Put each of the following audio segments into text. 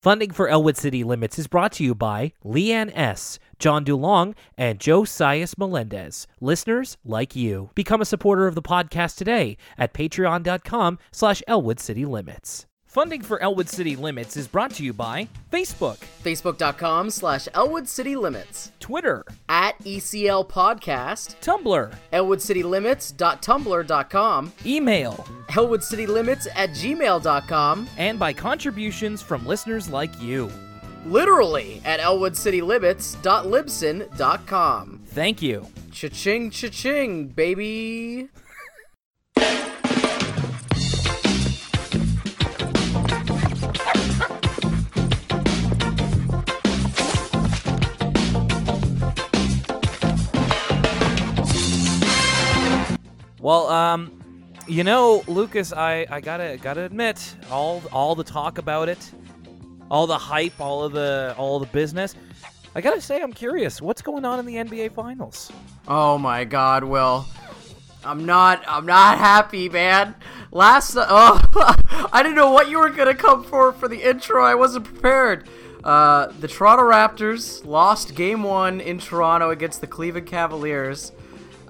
Funding for Elwood City Limits is brought to you by Leanne S., John DuLong, and Josias Melendez. Listeners like you. Become a supporter of the podcast today at patreon.com slash Elwood City Limits. Funding for Elwood City Limits is brought to you by Facebook, Facebook.com slash Elwood City Limits. Twitter, At ECL Podcast. Tumblr, ElwoodCityLimits.tumblr.com. email, ElwoodCityLimits at gmail.com. and by contributions from listeners like you. Literally at ElwoodCityLimits.libsyn.com. Thank you. Cha-ching, cha-ching, baby. Well, um, you know, Lucas, I, I gotta gotta admit, all all the talk about it, all the hype, all of the all the business. I gotta say, I'm curious. What's going on in the NBA Finals? Oh my god, Will. I'm not I'm not happy, man. Last oh I didn't know what you were gonna come for for the intro. I wasn't prepared. Uh, the Toronto Raptors lost game one in Toronto against the Cleveland Cavaliers.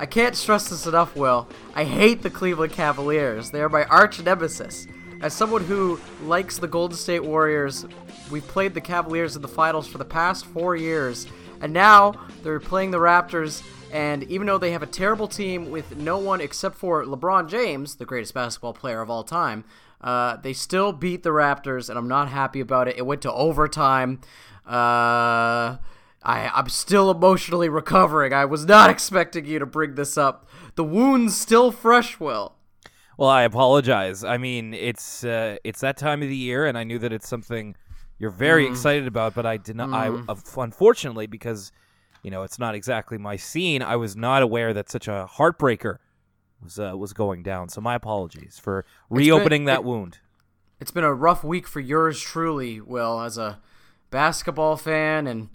I can't stress this enough, Will. I hate the Cleveland Cavaliers. They are my arch nemesis. As someone who likes the Golden State Warriors, we've played the Cavaliers in the finals for the past four years, and now they're playing the Raptors. And even though they have a terrible team with no one except for LeBron James, the greatest basketball player of all time, uh, they still beat the Raptors, and I'm not happy about it. It went to overtime. Uh, I, I'm still emotionally recovering. I was not expecting you to bring this up. The wound's still fresh, Will. Well, I apologize. I mean, it's uh, it's that time of the year, and I knew that it's something you're very excited about, but I did not. I unfortunately because you know it's not exactly my scene. I was not aware that such a heartbreaker was uh, was going down. So my apologies for reopening that it- wound. It's been a rough week for yours truly, Will, as a basketball fan and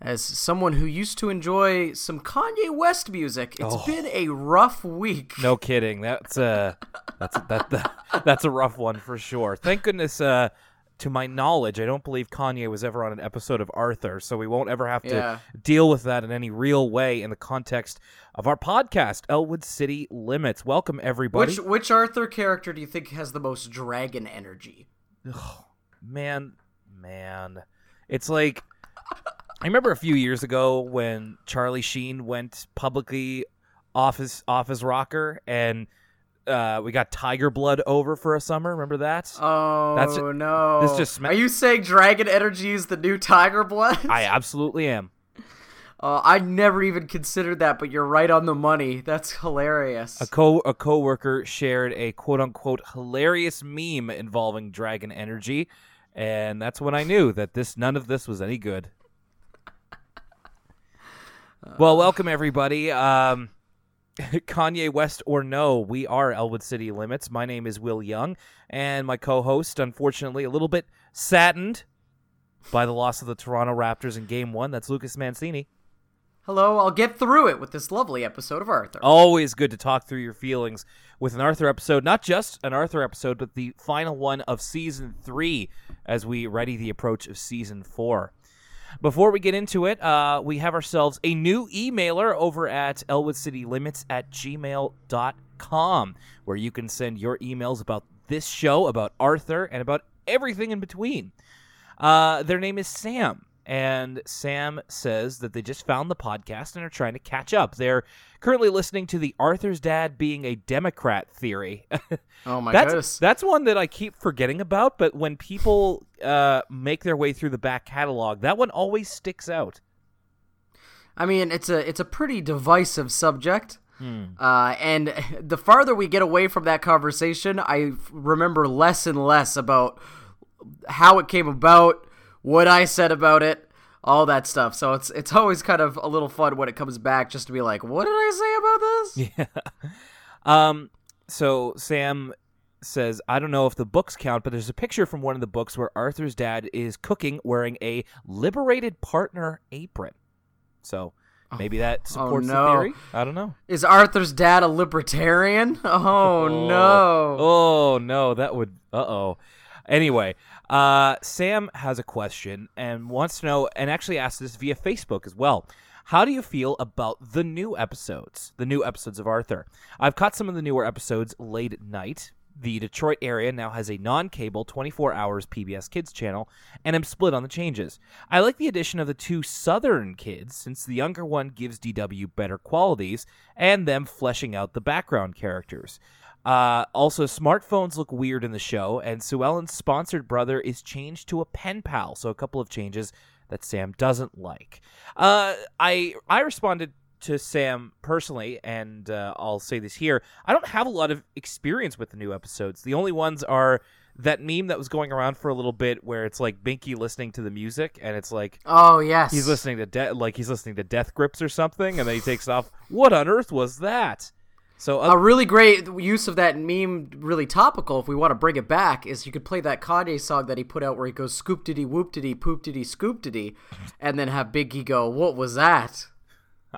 as someone who used to enjoy some Kanye West music. It's Oh. been a rough week. No kidding. That's uh that's that, that that's a rough one for sure. Thank goodness uh to my knowledge, I don't believe Kanye was ever on an episode of Arthur, so we won't ever have to Yeah. deal with that in any real way in the context of our podcast, Elwood City Limits. Welcome everybody. Which which Arthur character do you think has the most dragon energy? man, man. It's like I remember a few years ago when Charlie Sheen went publicly off his off his rocker and uh, we got Tiger Blood over for a summer. Remember that? Oh That's- no! this just sma- Are you saying dragon energy is the new tiger blood? I absolutely am. Uh, I never even considered that, but you're right on the money. That's hilarious. A co a coworker shared a quote unquote hilarious meme involving dragon energy, and that's when I knew that this none of this was any good. Well, welcome everybody. Um, Kanye West or no, we are Elwood City Limits. My name is Will Young, and my co-host, unfortunately, a little bit saddened by the loss of the Toronto Raptors in Game One. That's Lucas Mancini. Hello, I'll get through it with this lovely episode of Arthur. Always good to talk through your feelings with an Arthur episode, not just an Arthur episode, but the final one of season three as we ready the approach of season four. Before we get into it, uh, we have ourselves a new emailer over at elwoodcitylimits at gmail.com where you can send your emails about this show, about Arthur, and about everything in between. Uh, their name is Sam. And Sam says that they just found the podcast and are trying to catch up. They're currently listening to the Arthur's dad being a Democrat theory. oh my that's goodness. that's one that I keep forgetting about. But when people uh, make their way through the back catalog, that one always sticks out. I mean, it's a it's a pretty divisive subject. Hmm. Uh, and the farther we get away from that conversation, I f- remember less and less about how it came about, what I said about it, all that stuff. So it's it's always kind of a little fun when it comes back just to be like, what did I say about this? Yeah. Um. So Sam says, I don't know if the books count, but there's a picture from one of the books where Arthur's dad is cooking wearing a liberated partner apron. So maybe that supports the no. theory. I don't know. Is Arthur's dad a libertarian? Oh, no. Oh no, that would. Uh oh. Anyway, uh, Sam has a question and wants to know, and actually asked this via Facebook as well. How do you feel about the new episodes? The new episodes of Arthur. I've caught some of the newer episodes late at night. The Detroit area now has a non cable 24 hours PBS Kids channel, and I'm split on the changes. I like the addition of the two Southern kids, since the younger one gives DW better qualities, and them fleshing out the background characters. Uh, also, smartphones look weird in the show, and Sue Ellen's sponsored brother is changed to a pen pal. So, a couple of changes that Sam doesn't like. Uh, I I responded to Sam personally, and uh, I'll say this here: I don't have a lot of experience with the new episodes. The only ones are that meme that was going around for a little bit, where it's like Binky listening to the music, and it's like Oh yes. he's listening to de- like he's listening to Death Grips or something, and then he takes off. What on earth was that? So uh, A really great use of that meme, really topical. If we want to bring it back, is you could play that Kanye song that he put out where he goes scoop diddy whoop diddy poop diddy scoop diddy, and then have Binky go, "What was that?"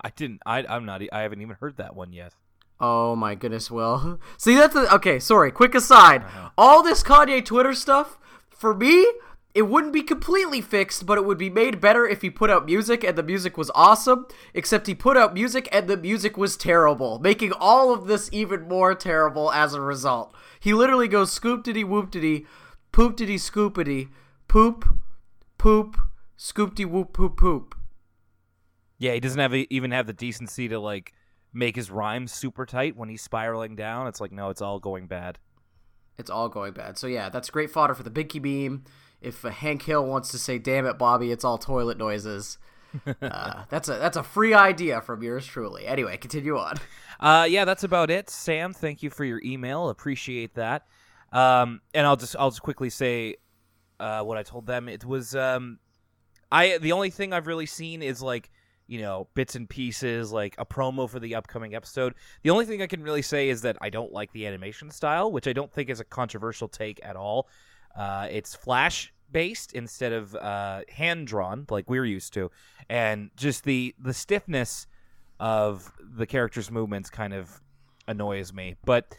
I didn't. I I'm not. I haven't even heard that one yet. Oh my goodness, Will. See, that's the, okay. Sorry, quick aside. All this Kanye Twitter stuff, for me, it wouldn't be completely fixed, but it would be made better if he put out music and the music was awesome. Except he put out music and the music was terrible, making all of this even more terrible as a result. He literally goes scoop diddy whoop diddy, poop diddy scoopity, poop, poop, scoop whoop poop poop. Yeah, he doesn't have a, even have the decency to like make his rhymes super tight when he's spiraling down. It's like no, it's all going bad. It's all going bad. So yeah, that's great fodder for the Binky Beam. If uh, Hank Hill wants to say, "Damn it, Bobby, it's all toilet noises," uh, that's a that's a free idea from yours truly. Anyway, continue on. Uh, yeah, that's about it. Sam, thank you for your email. Appreciate that. Um, and I'll just I'll just quickly say uh, what I told them. It was um, I the only thing I've really seen is like you know bits and pieces, like a promo for the upcoming episode. The only thing I can really say is that I don't like the animation style, which I don't think is a controversial take at all. Uh, it's flash based instead of uh, hand drawn like we're used to, and just the the stiffness of the character's movements kind of annoys me. But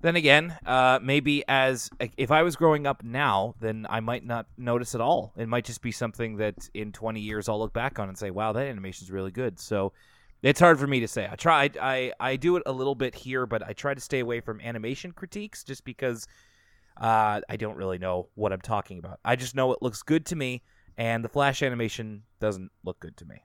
then again, uh, maybe as if I was growing up now, then I might not notice at all. It might just be something that in 20 years I'll look back on and say, "Wow, that animation's really good." So it's hard for me to say. I try, I I do it a little bit here, but I try to stay away from animation critiques just because uh, I don't really know what I'm talking about. I just know it looks good to me, and the Flash animation doesn't look good to me.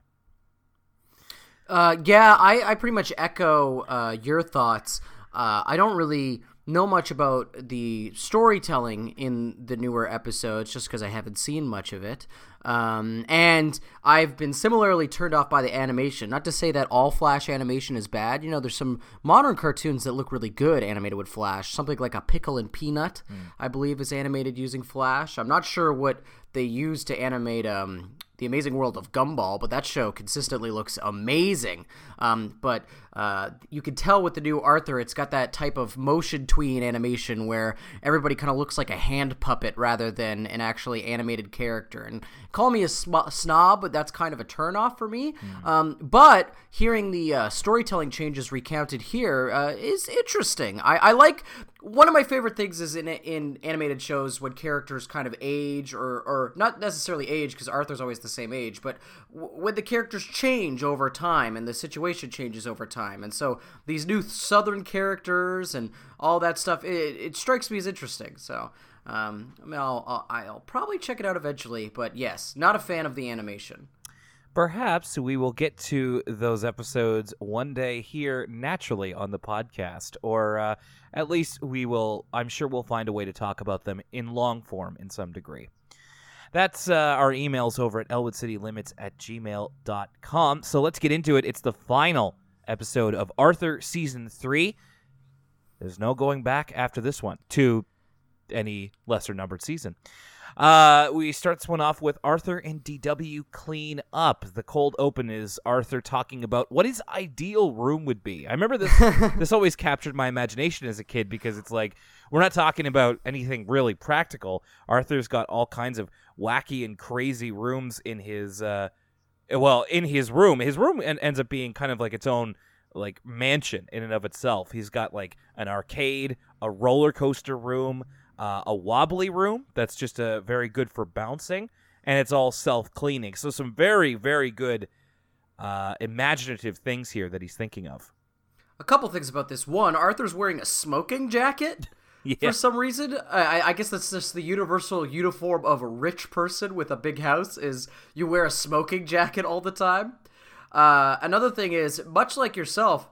Uh, yeah, I, I pretty much echo uh, your thoughts. Uh, I don't really know much about the storytelling in the newer episodes just because I haven't seen much of it. Um, and I've been similarly turned off by the animation. Not to say that all Flash animation is bad. You know, there's some modern cartoons that look really good animated with Flash. Something like a Pickle and Peanut, I believe, is animated using Flash. I'm not sure what they use to animate um, the Amazing World of Gumball, but that show consistently looks amazing. Um, but uh, you can tell with the new Arthur, it's got that type of motion tween animation where everybody kind of looks like a hand puppet rather than an actually animated character. And call me a sm- snob, but that's kind of a turnoff for me. Um, but hearing the uh, storytelling changes recounted here uh, is interesting. I, I like one of my favorite things is in in animated shows when characters kind of age or or not necessarily age because Arthur's always the same age, but w- when the characters change over time and the situation changes over time, and so these new Southern characters and all that stuff, it, it strikes me as interesting. So. Um, I mean, I'll, I'll, I'll probably check it out eventually, but yes, not a fan of the animation. Perhaps we will get to those episodes one day here naturally on the podcast, or uh, at least we will. I'm sure we'll find a way to talk about them in long form in some degree. That's uh, our emails over at elwoodcitylimits at gmail.com. So let's get into it. It's the final episode of Arthur Season 3. There's no going back after this one to any lesser numbered season. Uh, we start this one off with Arthur and DW clean up. The cold open is Arthur talking about what his ideal room would be. I remember this. this always captured my imagination as a kid because it's like we're not talking about anything really practical. Arthur's got all kinds of wacky and crazy rooms in his. Uh, well, in his room, his room en- ends up being kind of like its own like mansion in and of itself. He's got like an arcade, a roller coaster room, uh, a wobbly room that's just a very good for bouncing, and it's all self cleaning. So some very very good uh, imaginative things here that he's thinking of. A couple things about this. One, Arthur's wearing a smoking jacket. Yeah. For some reason, I, I guess that's just the universal uniform of a rich person with a big house is you wear a smoking jacket all the time. Uh, another thing is, much like yourself,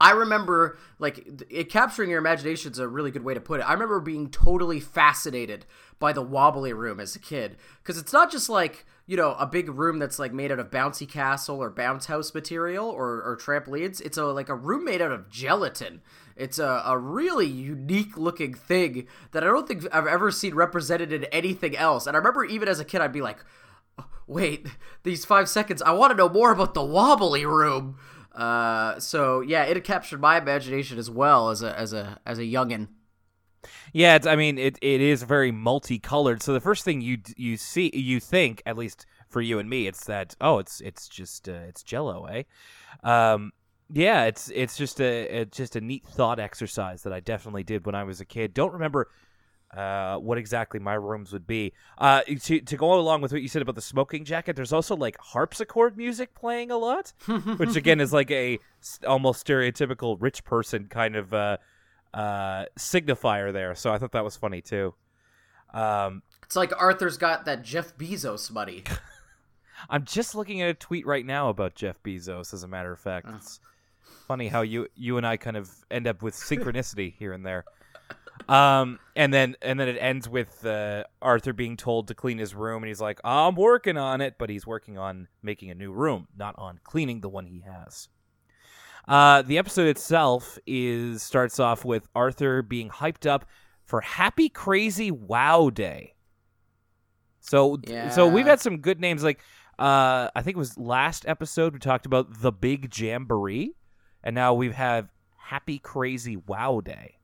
I remember like it capturing your imagination is a really good way to put it. I remember being totally fascinated by the wobbly room as a kid because it's not just like you know a big room that's like made out of bouncy castle or bounce house material or, or trampolines. It's a like a room made out of gelatin. It's a, a really unique looking thing that I don't think I've ever seen represented in anything else. And I remember even as a kid, I'd be like, oh, wait, these five seconds, I want to know more about the wobbly room. Uh, so yeah, it captured my imagination as well as a as a as a youngin. Yeah, it's, I mean it it is very multicolored. So the first thing you you see you think at least for you and me, it's that oh it's it's just uh, it's Jello, eh? Um, yeah, it's it's just a it's just a neat thought exercise that I definitely did when I was a kid. Don't remember uh, what exactly my rooms would be. Uh, to to go along with what you said about the smoking jacket, there's also like harpsichord music playing a lot, which again is like a almost stereotypical rich person kind of uh, uh, signifier there. So I thought that was funny too. Um, It's like Arthur's got that Jeff Bezos money. I'm just looking at a tweet right now about Jeff Bezos. As a matter of fact, it's funny how you you and I kind of end up with synchronicity here and there. Um, and then and then it ends with uh, Arthur being told to clean his room, and he's like, "I'm working on it," but he's working on making a new room, not on cleaning the one he has. Uh, the episode itself is starts off with Arthur being hyped up for Happy Crazy Wow Day. So yeah. so we've had some good names like uh, I think it was last episode we talked about the Big Jamboree, and now we have had Happy Crazy Wow Day.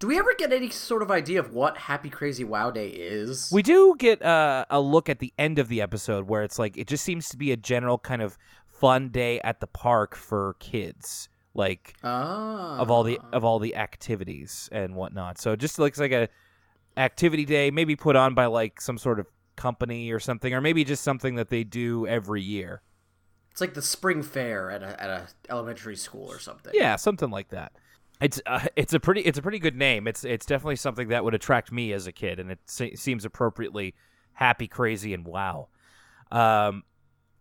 Do we ever get any sort of idea of what Happy Crazy Wow Day is? We do get uh, a look at the end of the episode where it's like it just seems to be a general kind of fun day at the park for kids, like ah. of all the of all the activities and whatnot. So it just looks like a activity day, maybe put on by like some sort of company or something, or maybe just something that they do every year. It's like the spring fair at a at a elementary school or something. Yeah, something like that. It's uh, it's a pretty it's a pretty good name. It's it's definitely something that would attract me as a kid, and it se- seems appropriately happy, crazy, and wow. Um,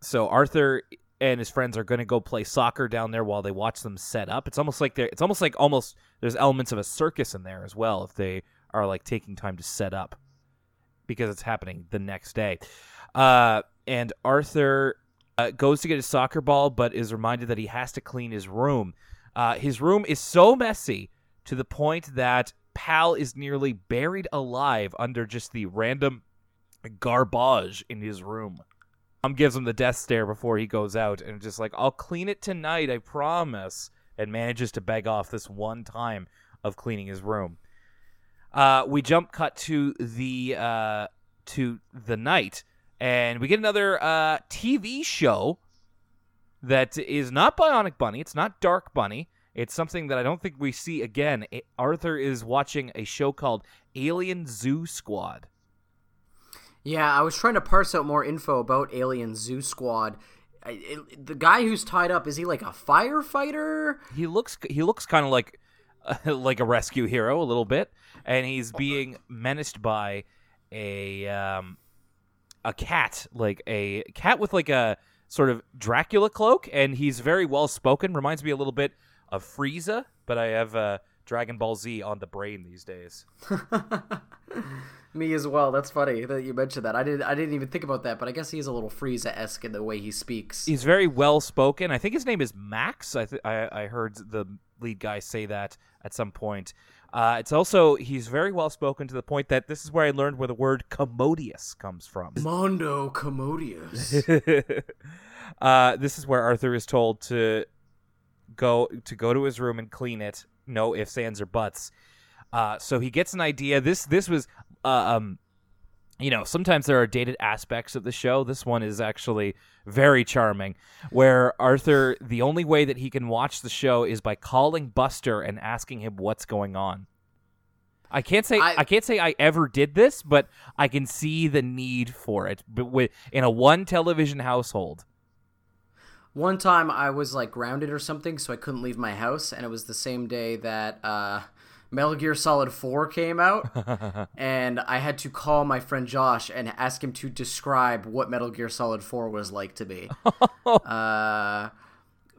so Arthur and his friends are going to go play soccer down there while they watch them set up. It's almost like they're it's almost like almost there's elements of a circus in there as well if they are like taking time to set up because it's happening the next day. Uh, and Arthur uh, goes to get his soccer ball, but is reminded that he has to clean his room. Uh, his room is so messy to the point that Pal is nearly buried alive under just the random garbage in his room. Mom gives him the death stare before he goes out and just like, I'll clean it tonight, I promise. And manages to beg off this one time of cleaning his room. Uh, we jump cut to the uh, to the night, and we get another uh, TV show that is not Bionic Bunny. It's not Dark Bunny. It's something that I don't think we see again. A- Arthur is watching a show called Alien Zoo Squad. Yeah, I was trying to parse out more info about Alien Zoo Squad. I- it- the guy who's tied up is he like a firefighter? He looks he looks kind of like like a rescue hero a little bit, and he's being menaced by a um, a cat, like a cat with like a sort of Dracula cloak, and he's very well spoken. Reminds me a little bit of Frieza, but I have uh, Dragon Ball Z on the brain these days. Me as well. That's funny that you mentioned that. I didn't. I didn't even think about that, but I guess he's a little Frieza esque in the way he speaks. He's very well spoken. I think his name is Max. I th- I, I heard the lead guy say that at some point. Uh, it's also he's very well spoken to the point that this is where I learned where the word commodious comes from. Mondo Commodious. uh, this is where Arthur is told to go to go to his room and clean it. No ifs, ands, or buts. Uh, so he gets an idea. This this was uh, um, you know, sometimes there are dated aspects of the show. This one is actually very charming, where Arthur, the only way that he can watch the show is by calling Buster and asking him what's going on. I can't say I, I- can't say I ever did this, but I can see the need for it. But with in a one television household. One time I was like grounded or something, so I couldn't leave my house, and it was the same day that uh, Metal Gear Solid 4 came out, and I had to call my friend Josh and ask him to describe what Metal Gear Solid 4 was like to me. uh,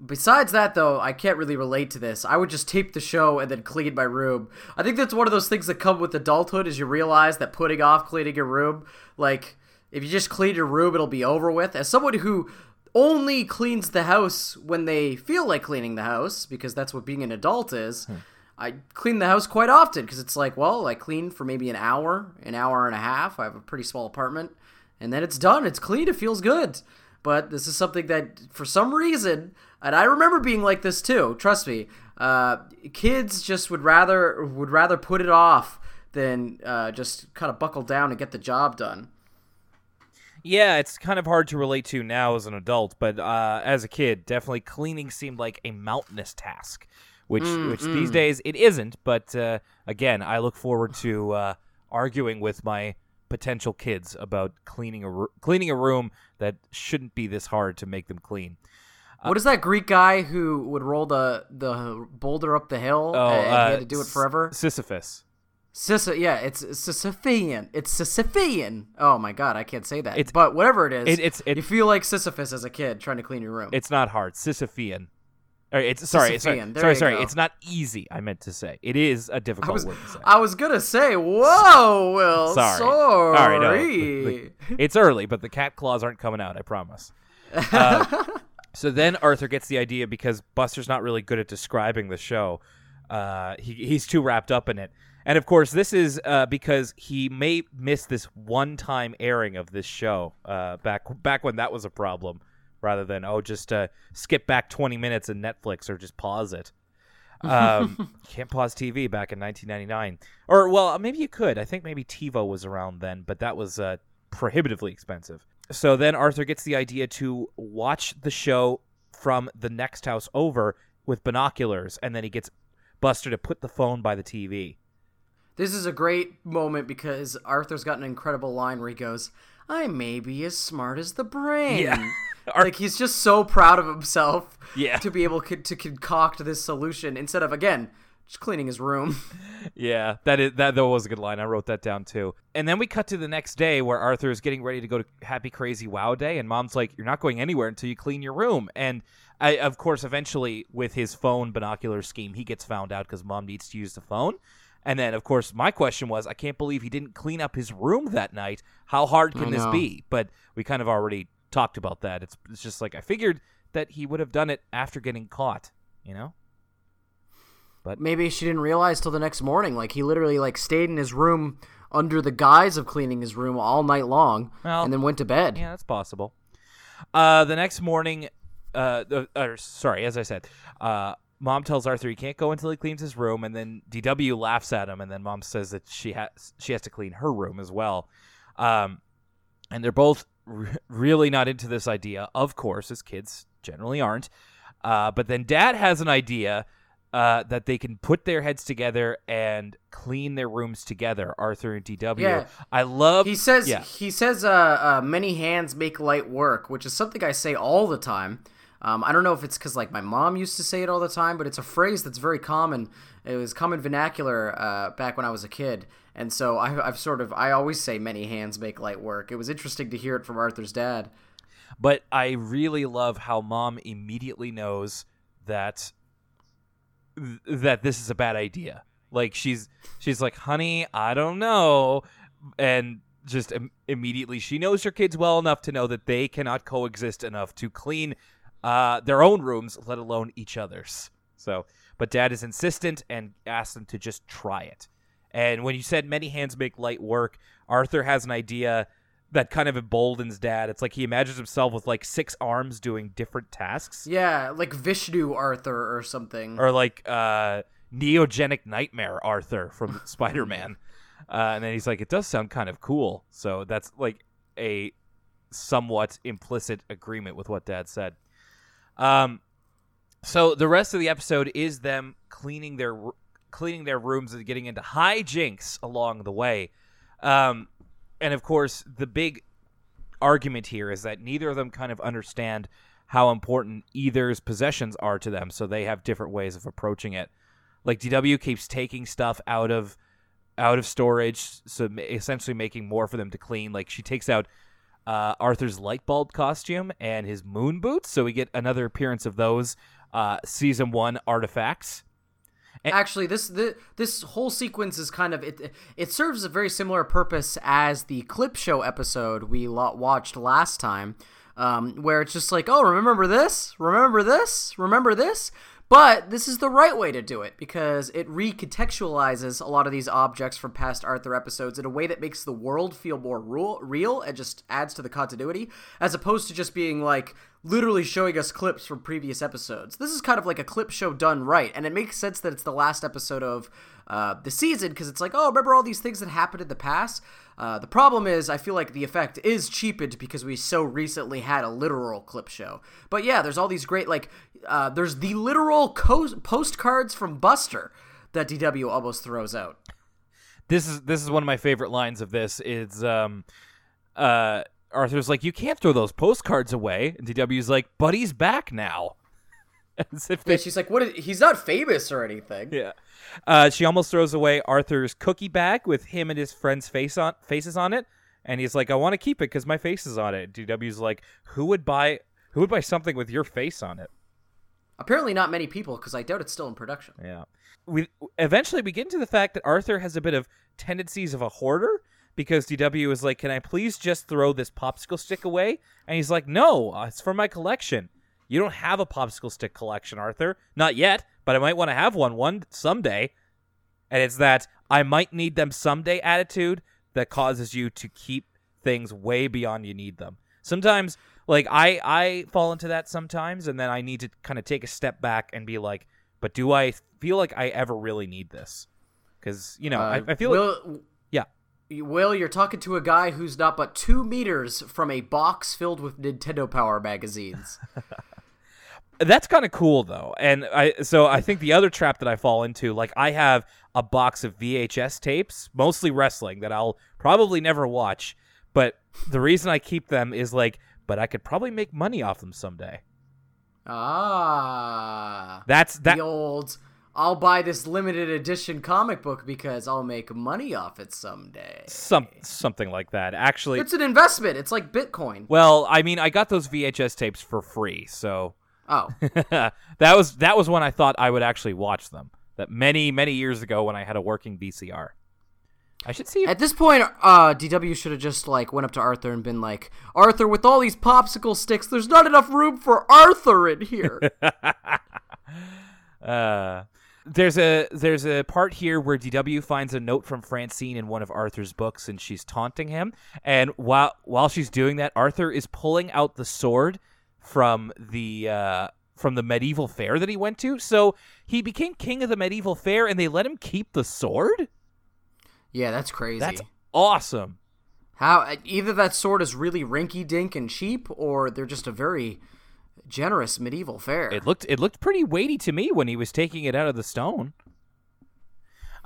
besides that, though, I can't really relate to this. I would just tape the show and then clean my room. I think that's one of those things that come with adulthood, is you realize that putting off cleaning your room, like if you just clean your room, it'll be over with. As someone who only cleans the house when they feel like cleaning the house, because that's what being an adult is. I clean the house quite often because it's like, well, I clean for maybe an hour, an hour and a half. I have a pretty small apartment, and then it's done. It's clean. It feels good. But this is something that, for some reason, and I remember being like this too. Trust me, uh, kids just would rather would rather put it off than uh, just kind of buckle down and get the job done. Yeah, it's kind of hard to relate to now as an adult, but uh, as a kid, definitely cleaning seemed like a mountainous task, which which these days it isn't. But uh, again, I look forward to uh, arguing with my potential kids about cleaning a ro- cleaning a room that shouldn't be this hard to make them clean. What is that Greek guy who would roll the the boulder up the hill Oh, and uh, he had to do it forever? Sisyphus. Sisa, yeah, it's Sisyphean. It's Sisyphean. Oh my god, I can't say that. It's- but whatever it is, it- it's- it- you feel like Sisyphus as a kid trying to clean your room. It's not hard. Sisyphean. Or it's sorry, sorry, sorry, sorry. go. It's not easy. I meant to say it is a difficult was, word to say. I was gonna say, whoa, Will, Sorry. sorry. Sorry, no. The- the- it's early, but the cat claws aren't coming out. I promise. Uh, so then Arthur gets the idea because Buster's not really good at describing the show. Uh, he, he's too wrapped up in it, and of course, this is uh, because he may miss this one-time airing of this show uh, back back when that was a problem, rather than oh just uh, skip back twenty minutes in Netflix or just pause it. Um, can't pause TV back in 1999, or well, maybe you could. I think maybe TiVo was around then, but that was uh, prohibitively expensive. So then Arthur gets the idea to watch the show from the next house over with binoculars, and then he gets Buster to put the phone by the TV. This is a great moment because Arthur's got an incredible line where he goes, I may be as smart as the brain. Yeah. Like he's just so proud of himself Yeah. to be able co- to concoct this solution instead of again just cleaning his room. Yeah, that is that that was a good line. I wrote that down too. And then we cut to the next day where Arthur is getting ready to go to Happy Crazy Wow Day, and Mom's like, "You're not going anywhere until you clean your room." And I, of course, eventually with his phone binocular scheme, he gets found out because Mom needs to use the phone. And then, of course, my question was, I can't believe he didn't clean up his room that night. How hard can this be? But we kind of already talked about that. It's it's just like I figured that he would have done it after getting caught. You know. But maybe she didn't realize till the next morning. Like he literally like stayed in his room under the guise of cleaning his room all night long, Well, and then went to bed. Yeah, that's possible. Uh, the next morning, uh, uh, or, sorry, as I said, uh, mom tells Arthur he can't go until he cleans his room, and then DW laughs at him, and then mom says that she has she has to clean her room as well. Um, and they're both re- really not into this idea, of course, as kids generally aren't. Uh, but then dad has an idea uh, that they can put their heads together and clean their rooms together. Arthur and DW. Yeah. I love. He says Yeah. he says uh, uh, many hands make light work, which is something I say all the time. Um, I don't know if it's because like my mom used to say it all the time, but it's a phrase that's very common. It was common vernacular uh, back when I was a kid, and so I, I've sort of I always say many hands make light work. It was interesting to hear it from Arthur's dad. But I really love how mom immediately knows that that this is a bad idea. Like she's she's like, "Honey, I don't know." And just Im- immediately she knows her kids well enough to know that they cannot coexist enough to clean uh, their own rooms, let alone each other's. So, but dad is insistent and asks them to just try it. And when you said many hands make light work, Arthur has an idea that kind of emboldens dad. It's like he imagines himself with like six arms doing different tasks. Yeah, like Vishnu Arthur or something. Or like uh neogenic nightmare Arthur from Spider-Man. Uh, and then he's like, it does sound kind of cool. So that's like a somewhat implicit agreement with what dad said. Um, so the rest of the episode is them cleaning their cleaning their rooms and getting into hijinks along the way. Um, and of course, the big argument here is that neither of them kind of understand how important either's possessions are to them, so they have different ways of approaching it. Like DW keeps taking stuff out of out of storage, so essentially making more for them to clean. Like she takes out uh, Arthur's light bulb costume and his moon boots, so we get another appearance of those uh, season one artifacts. Actually, this, this this whole sequence is kind of it. It serves a very similar purpose as the clip show episode we watched last time, um, where it's just like, oh, remember this, remember this, remember this. But this is the right way to do it because it recontextualizes a lot of these objects from past Arthur episodes in a way that makes the world feel more real and just adds to the continuity, as opposed to just being like literally showing us clips from previous episodes. This is kind of like a clip show done right, and it makes sense that it's the last episode of uh, the season because it's like, oh, remember all these things that happened in the past? Uh, the problem is, I feel like the effect is cheapened because we so recently had a literal clip show. But yeah, there's all these great, like, uh, there's the literal co- postcards from Buster that DW almost throws out. This is this is one of my favorite lines of this. Is um, uh, Arthur's like, you can't throw those postcards away, and DW's like, Buddy's back now. As if they... yeah, she's like, what? Is, he's not famous or anything. Yeah. Uh, she almost throws away Arthur's cookie bag with him and his friend's face on faces on it, and he's like, "I want to keep it because my face is on it." DW's like, "Who would buy? Who would buy something with your face on it?" Apparently, not many people because I doubt it's still in production. Yeah. We eventually we get into the fact that Arthur has a bit of tendencies of a hoarder because DW is like, "Can I please just throw this popsicle stick away?" And he's like, "No, uh, it's for my collection." You don't have a popsicle stick collection, Arthur. Not yet, but I might want to have one one someday. And it's that I might need them someday attitude that causes you to keep things way beyond you need them. Sometimes like I I fall into that sometimes and then I need to kind of take a step back and be like, but do I feel like I ever really need this? Cuz you know, uh, I, I, feel will, like yeah. Will, you're talking to a guy who's not but two meters from a box filled with Nintendo Power magazines. That's kind of cool though. And I so I think the other trap that I fall into, like I have a box of VHS tapes, mostly wrestling that I'll probably never watch, but the reason I keep them is like but I could probably make money off them someday. Ah. That's that the old I'll buy this limited edition comic book because I'll make money off it someday. Some something like that. Actually, it's an investment. It's like Bitcoin. Well, I mean, I got those VHS tapes for free, so Oh, that was that was when I thought I would actually watch them. That many many years ago when I had a working VCR. I should see. If- At this point, uh, DW should have just like went up to Arthur and been like, "Arthur, with all these popsicle sticks, there's not enough room for Arthur in here." uh, there's a there's a part here where DW finds a note from Francine in one of Arthur's books, and she's taunting him. And while while she's doing that, Arthur is pulling out the sword from the uh, from the medieval fair that he went to. So he became king of the medieval fair, and they let him keep the sword. Yeah, that's crazy. That's awesome. How either that sword is really rinky dink and cheap, or they're just a very generous medieval fair. It looked it looked pretty weighty to me when he was taking it out of the stone.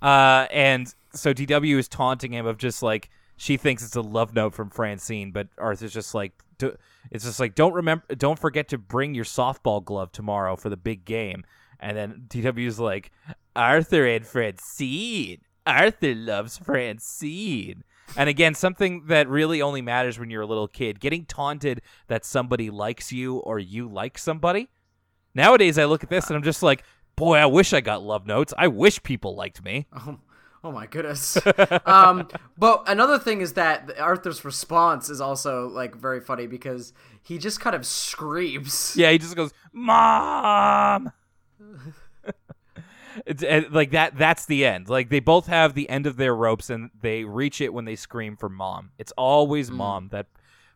Uh, and so DW is taunting him of just like she thinks it's a love note from Francine, but Arthur's just like, it's just like don't remember, don't forget to bring your softball glove tomorrow for the big game. And then DW's like, Arthur and Francine. Arthur loves Francine. And again, something that really only matters when you're a little kid. Getting taunted that somebody likes you or you like somebody. Nowadays, I look at this and I'm just like, boy, I wish I got love notes. I wish people liked me. Oh, my goodness. um, but another thing is that Arthur's response is also like very funny because he just kind of screams. Yeah, he just goes, "Mom." it's like that. That's the end. Like they both have the end of their ropes, and they reach it when they scream for mom. It's always mm. mom. That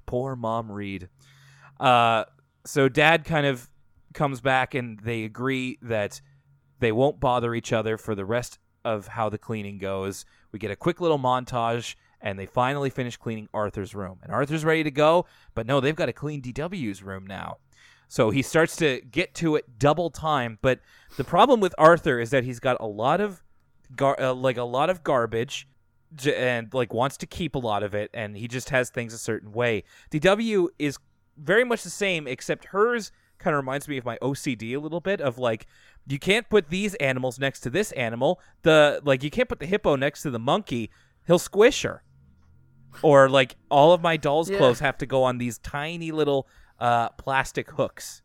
poor mom Read. Uh, so dad kind of comes back, and they agree that they won't bother each other for the rest of how the cleaning goes. We get a quick little montage, and they finally finish cleaning Arthur's room. And Arthur's ready to go, but no, they've got to clean DW's room now. So he starts to get to it double time. But the problem with Arthur is that he's got a lot of gar- uh, like a lot of garbage, and like wants to keep a lot of it, and he just has things a certain way. DW is very much the same, except hers kind of reminds me of my OCD a little bit of like you can't put these animals next to this animal. The like you can't put the hippo next to the monkey. He'll squish her. Or like all of my dolls' Yeah. clothes have to go on these tiny little uh, plastic hooks.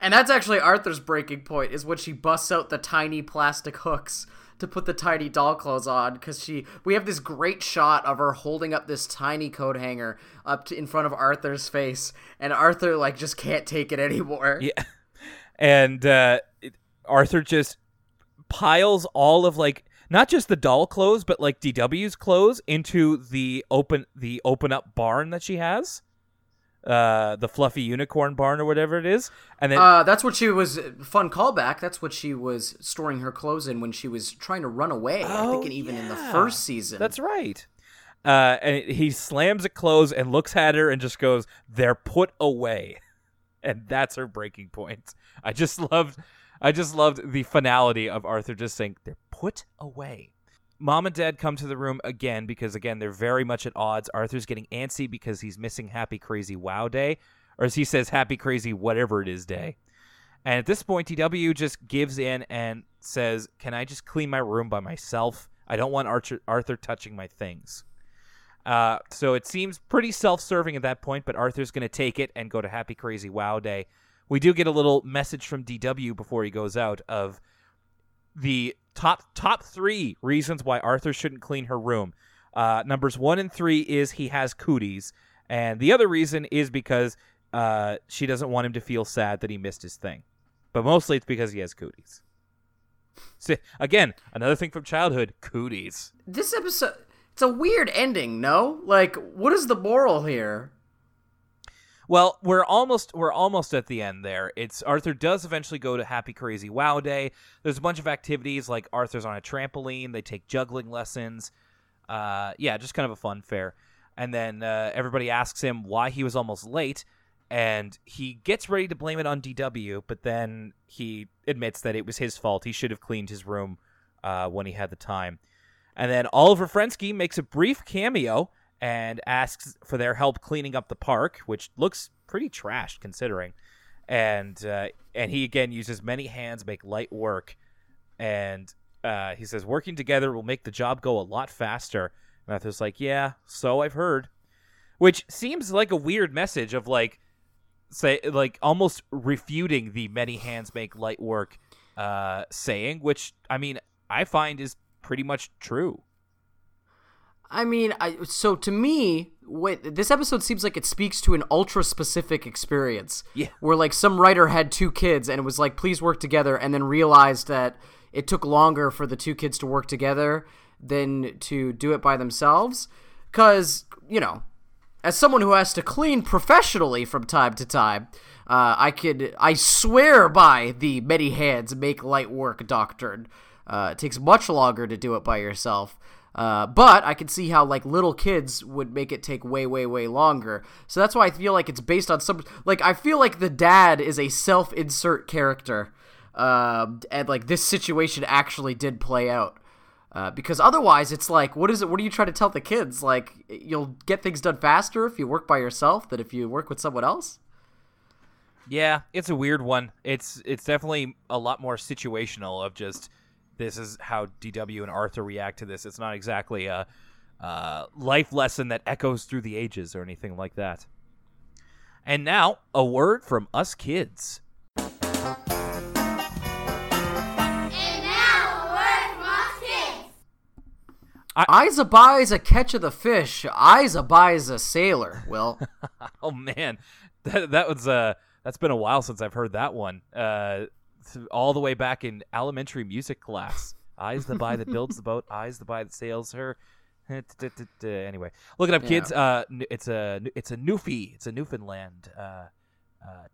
And that's actually Arthur's breaking point is when she busts out the tiny plastic hooks to put the tiny doll clothes on because she we have this great shot of her holding up this tiny coat hanger up to, in front of Arthur's face and Arthur like just can't take it anymore. Yeah. And uh, it, Arthur just piles all of like not just the doll clothes, but like DW's clothes into the open the open up barn that she has. Uh, the fluffy unicorn barn or whatever it is, and then Uh, that's what she was fun callback. That's what she was storing her clothes in when she was trying to run away. I Oh, think and even in the first season. That's right. Uh, and he slams it closed and looks at her and just goes, "They're put away," and that's her breaking point. I just loved, I just loved the finality of Arthur just saying, "They're put away." Mom and Dad come to the room again because again they're very much at odds. Arthur's getting antsy because he's missing Happy Crazy Wow Day, or as he says, Happy Crazy whatever it is day. And at this point, DW just gives in and says, "Can I just clean my room by myself? I don't want Archer, Arthur touching my things." Uh, so it seems pretty self-serving at that point, but Arthur's going to take it and go to Happy Crazy Wow Day. We do get a little message from DW before he goes out of the top top three reasons why Arthur shouldn't clean her room. Uh, numbers one and three is he has cooties, and the other reason is because uh, she doesn't want him to feel sad that he missed his thing. But mostly it's because he has cooties. So, again, another thing from childhood: cooties. this episode it's a weird ending, no? Like what is the moral here? Well, we're almost we're almost at the end there. It's Arthur does eventually go to Happy Crazy Wow Day. There's a bunch of activities like Arthur's on a trampoline. They take juggling lessons. Uh, yeah, just kind of a fun fair. And then uh, everybody asks him why he was almost late, and he gets ready to blame it on DW, but then he admits that it was his fault. He should have cleaned his room uh, when he had the time. And then Oliver Frensky makes a brief cameo and asks for their help cleaning up the park, which looks pretty trashed considering. And uh, and he again uses many hands make light work, and uh, he says working together will make the job go a lot faster. And Arthur's like, yeah, so I've heard, which seems like a weird message of like, say like almost refuting the many hands make light work uh, saying, which I mean I find is pretty much true. I mean, I so to me, wait, this episode seems like it speaks to an ultra specific experience. Yeah. Where like some writer had two kids and it was like, please work together, and then realized that it took longer for the two kids to work together than to do it by themselves. Cause, you know, as someone who has to clean professionally from time to time, uh, I could I swear by the many hands make light work doctrine. Uh, it takes much longer to do it by yourself. Uh, but I can see how like little kids would make it take way, way, way longer. So that's why I feel like it's based on some like I feel like the dad is a self-insert character, um, and like this situation actually did play out. Uh, because otherwise, it's like, what is it? What are you trying to tell the kids? Like, you'll get things done faster if you work by yourself than if you work with someone else. Yeah, it's a weird one. It's it's definitely a lot more situational of just this is how DW and Arthur react to this. It's not exactly a uh, life lesson that echoes through the ages or anything like that. And now, a word from us kids. And now, a word from us kids. Eyes buys a catch of the fish. Eyes buys a sailor. Well, Oh man, that that was uh that's been a while since I've heard that one. Uh, all the way back in elementary music class. Eyes the buy that builds the boat. Eyes the buy that sails her. Anyway, look it up, kids. Uh, it's a it's a Newfie. It's a Newfoundland uh, uh,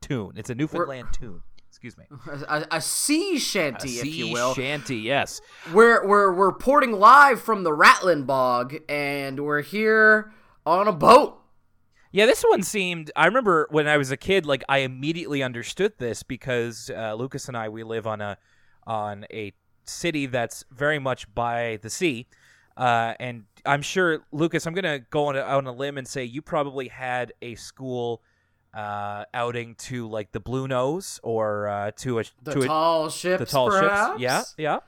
tune. It's a Newfoundland tune. Excuse me. a, a sea A shanty, if sea you will. shanty. Yes. we're we're we're porting live from the Ratlin Bog, and we're here on a boat. Yeah, this one seemed. I remember when I was a kid, like I immediately understood this because uh, Lucas and I we live on a on a city that's very much by the sea. Uh, and I'm sure, Lucas, I'm going to go on a, on a limb and say you probably had a school uh, outing to like the Bluenose or uh, to a The to a, tall ships, the tall perhaps? ships. Yeah, yeah.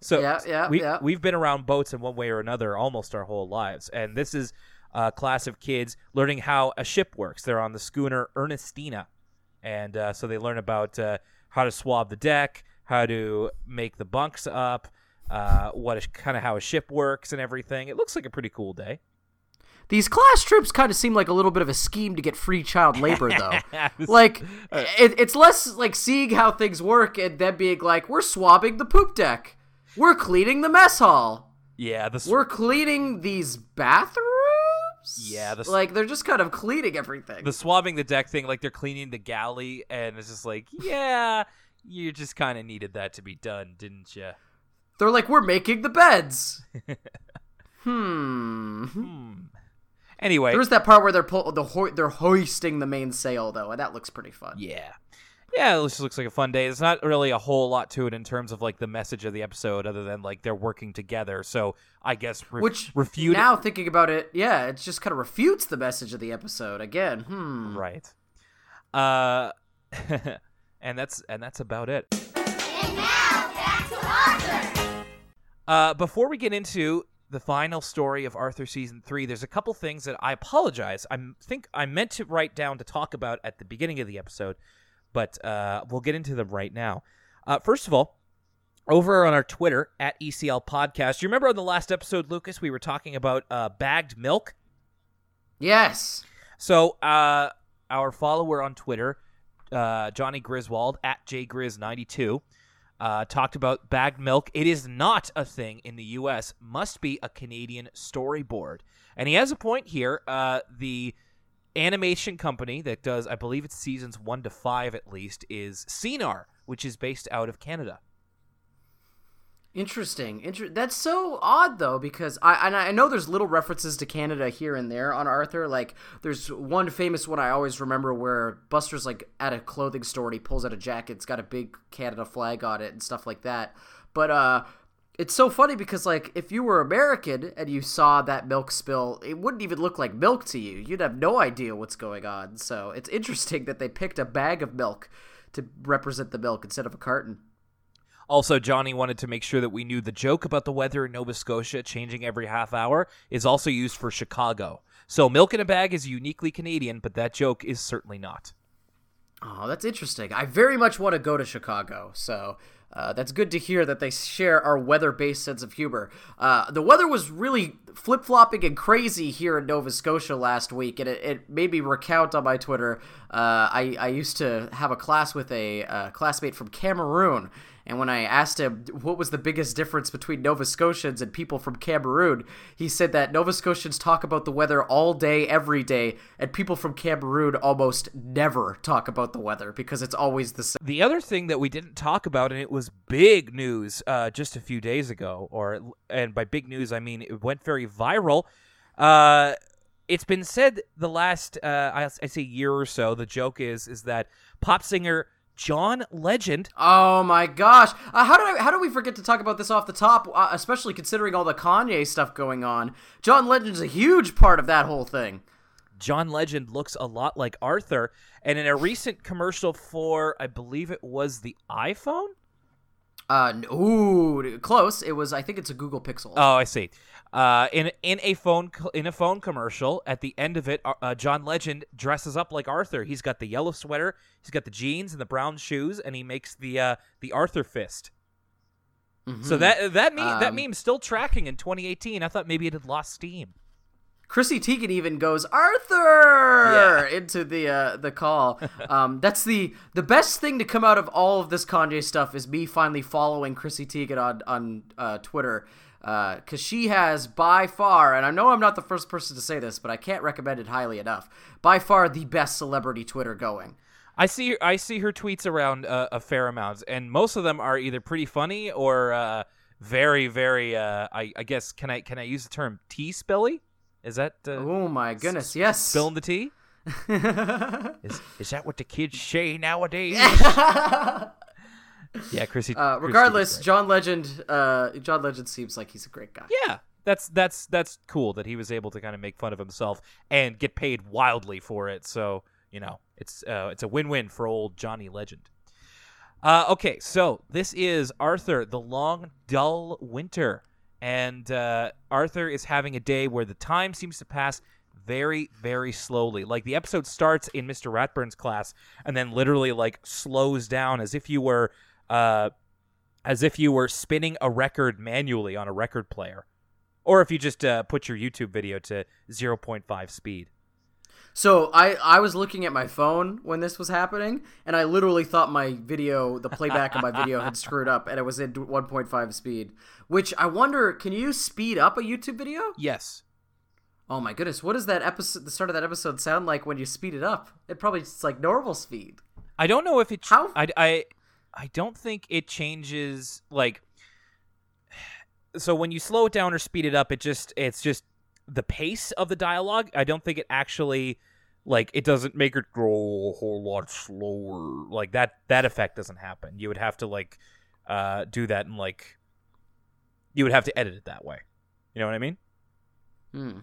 So Yeah, yeah, we yeah. we've been around boats in one way or another almost our whole lives, and this is a class of kids learning how a ship works. They're on the schooner Ernestina, and uh, so they learn about uh, how to swab the deck, how to make the bunks up, uh, what kind of how a ship works, and everything. It looks like a pretty cool day. These class trips kind of seem like a little bit of a scheme to get free child labor, though. like, it, it's less like seeing how things work and then being like, we're swabbing the poop deck, we're cleaning the mess hall, Yeah, the we're cleaning these bathrooms. Yeah, the like they're just kind of cleaning everything. the swabbing the deck thing, like they're cleaning the galley, and it's just like, yeah, you just kind of needed that to be done, didn't you? They're like, we're making the beds. hmm. Anyway, There's that part where they're pull- the ho- they're hoisting the mainsail though, and that looks pretty fun. Yeah. Yeah, it just looks like a fun day. There's not really a whole lot to it in terms of like the message of the episode, other than like they're working together. So I guess re- Which refute now thinking about it, yeah, it just kind of refutes the message of the episode again. Hmm. right. Uh, and that's and that's about it. And now, back to Arthur. Uh, before we get into the final story of Arthur season three, there's a couple things that I apologize. I think I meant to write down to talk about at the beginning of the episode, but uh, we'll get into them right now. Uh, first of all, over on our Twitter at ECL Podcast, you remember on the last episode, Lucas, we were talking about uh, bagged milk. Yes. So, uh, our follower on Twitter, uh, Johnny Griswold at jgriz92, uh, talked about bagged milk. It is not a thing in the U.S. Must be a Canadian storyboard, and he has a point here. Uh, the animation company that does, I believe it's seasons one to five at least, is CNR, which is based out of Canada. Interesting. Inter- that's so odd though, because I and I know there's little references to Canada here and there on Arthur. Like there's one famous one I always remember where Buster's like at a clothing store and he pulls out a jacket. It's got a big Canada flag on it and stuff like that. But uh, it's so funny because like if you were American and you saw that milk spill, it wouldn't even look like milk to you. You'd have no idea what's going on. So it's interesting that they picked a bag of milk to represent the milk instead of a carton. Also, Johnny wanted to make sure that we knew the joke about the weather in Nova Scotia changing every half hour is also used for Chicago. So, milk in a bag is uniquely Canadian, but that joke is certainly not. Oh, that's interesting. I very much want to go to Chicago, so uh, that's good to hear that they share our weather-based sense of humor. Uh, the weather was really flip-flopping and crazy here in Nova Scotia last week, and it, it made me recount on my Twitter. Uh, I, I used to have a class with a uh, classmate from Cameroon, and when I asked him what was the biggest difference between Nova Scotians and people from Cameroon, he said that Nova Scotians talk about the weather all day, every day, and people from Cameroon almost never talk about the weather because it's always the same. The other thing that we didn't talk about, and it was big news uh, just a few days ago, or and by big news I mean it went very viral. Uh, it's been said the last uh, I, I say year or so. The joke is is that pop singer John Legend Oh my gosh! Uh, how did I, how did we forget to talk about this off the top? Uh, especially considering all the Kanye stuff going on. John Legend's a huge part of that whole thing. John Legend looks a lot like Arthur, and in a recent commercial for, I believe it was the iPhone. Uh, ooh, close. It was. I think it's a Google Pixel. Oh, I see. Uh, in in a phone in a phone commercial, at the end of it, uh, uh, John Legend dresses up like Arthur. He's got the yellow sweater, he's got the jeans and the brown shoes, and he makes the uh, the Arthur fist. So that that meme that Um, meme's still tracking in 2018. I thought maybe it had lost steam. Chrissy Teigen even goes Arthur into the uh, the call. Um, that's the the best thing to come out of all of this Kanye stuff is me finally following Chrissy Teigen on on uh, Twitter because she has by far, and I know I'm not the first person to say this, but I can't recommend it highly enough. By far the best celebrity Twitter going. I see I see her tweets around uh, a fair amount, and most of them are either pretty funny or uh, very very. Uh, I, I guess can I can I use the term tea spilly? Is that uh, Oh my goodness, yes. spilling the tea? is is that what the kids say nowadays? Yeah, Chrissy. Uh, regardless. John Legend. Uh, John Legend seems like he's a great guy. yeah, that's that's that's cool that he was able to kind of make fun of himself and get paid wildly for it. So you know, it's uh, it's a win-win for old Johnny Legend. Uh, okay, so this is Arthur, the long, dull winter, and uh, Arthur is having a day where the time seems to pass very, very slowly. Like the episode starts in Mr. Ratburn's class, and then literally like slows down as if you were, uh, as if you were spinning a record manually on a record player, or if you just uh, put your YouTube video to zero point five speed. So I I was looking at my phone when this was happening, and I literally thought my video, the playback of my video, had screwed up, and it was in 1.5 speed. Which I wonder, can you speed up a YouTube video? Yes. Oh my goodness, what does that episode, the start of that episode, sound like when you speed it up? It probably it's like normal speed. I don't know if it. Ch- How- I, I I don't think it changes. Like, so when you slow it down or speed it up, it just it's just the pace of the dialogue. I don't think it actually like it doesn't make it grow a whole lot slower. Like that that effect doesn't happen. You would have to like uh do that and like you would have to edit it that way. You know what I mean? Hmm.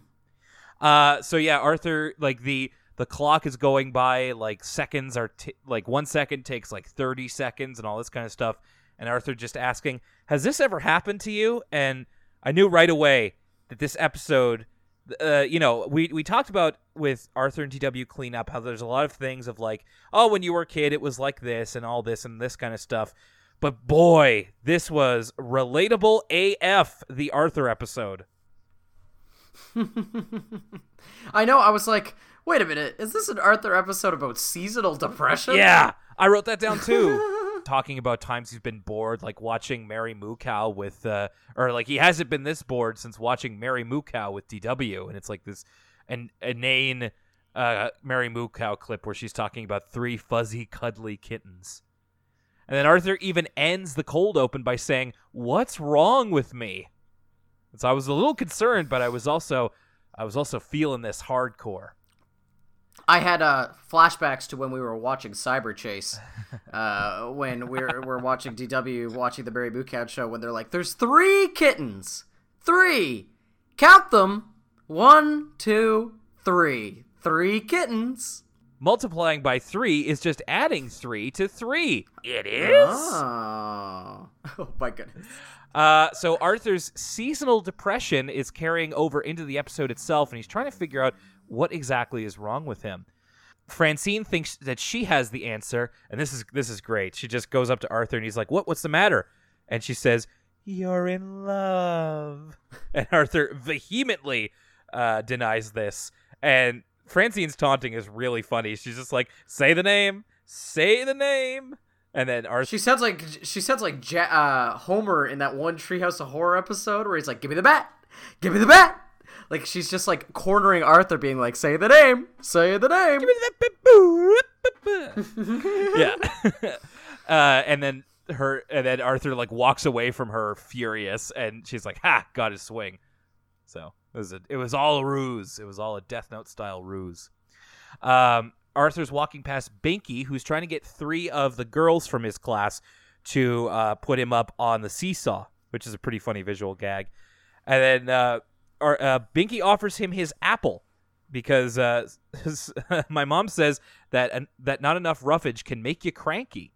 Uh, so yeah, Arthur, like the the clock is going by, like seconds are t- like one second takes like thirty seconds and all this kind of stuff. And Arthur just asking, "Has this ever happened to you?" And I knew right away that this episode, uh, you know, we we talked about with Arthur and DW cleanup how there's a lot of things of like, oh, when you were a kid, it was like this and all this and this kind of stuff. But boy, this was relatable AF. The Arthur episode. I know. I was like, wait a minute, is this an Arthur episode about seasonal depression? Yeah, I wrote that down too. Talking about times he's been bored, like watching Mary Moo Cow with, uh, or like he hasn't been this bored since watching Mary Moo Cow with DW, and it's like this an inane uh, Mary Moo Cow clip where she's talking about three fuzzy, cuddly kittens. And then Arthur even ends the cold open by saying, "What's wrong with me?" And so I was a little concerned, but I was also, I was also feeling this hardcore. I had uh, flashbacks to when we were watching Cyberchase, uh, when we we're, we're watching DW, watching the Mary Moo Cow show, when they're like, "There's three kittens, three, count them, one, two, three, three kittens." multiplying by three is just adding three to three. It is. Oh, oh my goodness. Uh, so Arthur's seasonal depression is carrying over into the episode itself, and he's trying to figure out what exactly is wrong with him. Francine thinks that she has the answer, and this is this is great. She just goes up to Arthur and he's like, "What? What's the matter?" And she says, "You're in love." And Arthur vehemently uh, denies this, and Francine's taunting is really funny. She's just like, "Say the name, say the name," and then Arthur. She sounds like she sounds like uh, Homer in that one Treehouse of Horror episode where he's like, "Give me the bat, give me the bat." Like she's just like cornering Arthur, being like, "Say the name, say the name." yeah. uh, and then her, and then Arthur like walks away from her furious, and she's like, "Ha! Got his swing." So it was a, it was all a ruse. It was all a Death Note style ruse. Um, Arthur's walking past Binky, who's trying to get three of the girls from his class to uh, put him up on the seesaw, which is a pretty funny visual gag. And then uh, or, uh, Binky offers him his apple because uh, my mom says that that not enough roughage can make you cranky,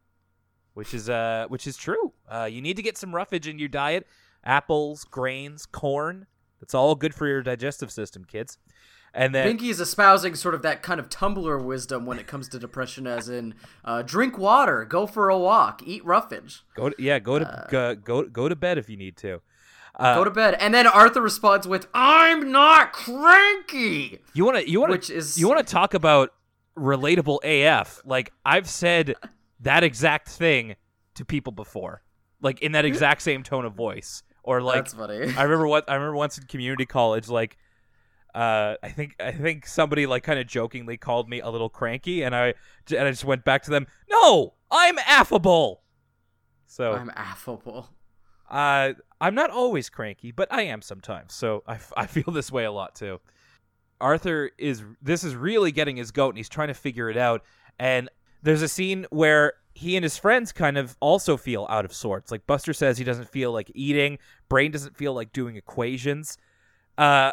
which is uh which is true. Uh, you need to get some roughage in your diet. Apples, grains, corn. That's all good for your digestive system, kids. And then Binky is espousing sort of that kind of Tumblr wisdom when it comes to depression, as in uh, drink water, go for a walk, eat roughage, go to, yeah go to go, go go to bed if you need to. Uh, go to bed. And then Arthur responds with, "I'm not cranky." You want to you want Which to is- you want to talk about relatable AF? Like I've said that exact thing to people before, like in that exact same tone of voice, or like That's funny. I remember what I remember once in community college, like uh, I think I think somebody like kind of jokingly called me a little cranky, and I and I just went back to them. No, I'm affable. So I'm affable. uh, I'm not always cranky, but I am sometimes. So I, I feel this way a lot too. Arthur is this is really getting his goat, and he's trying to figure it out. And there's a scene where he and his friends kind of also feel out of sorts. Like Buster says he doesn't feel like eating, Brain doesn't feel like doing equations. Uh,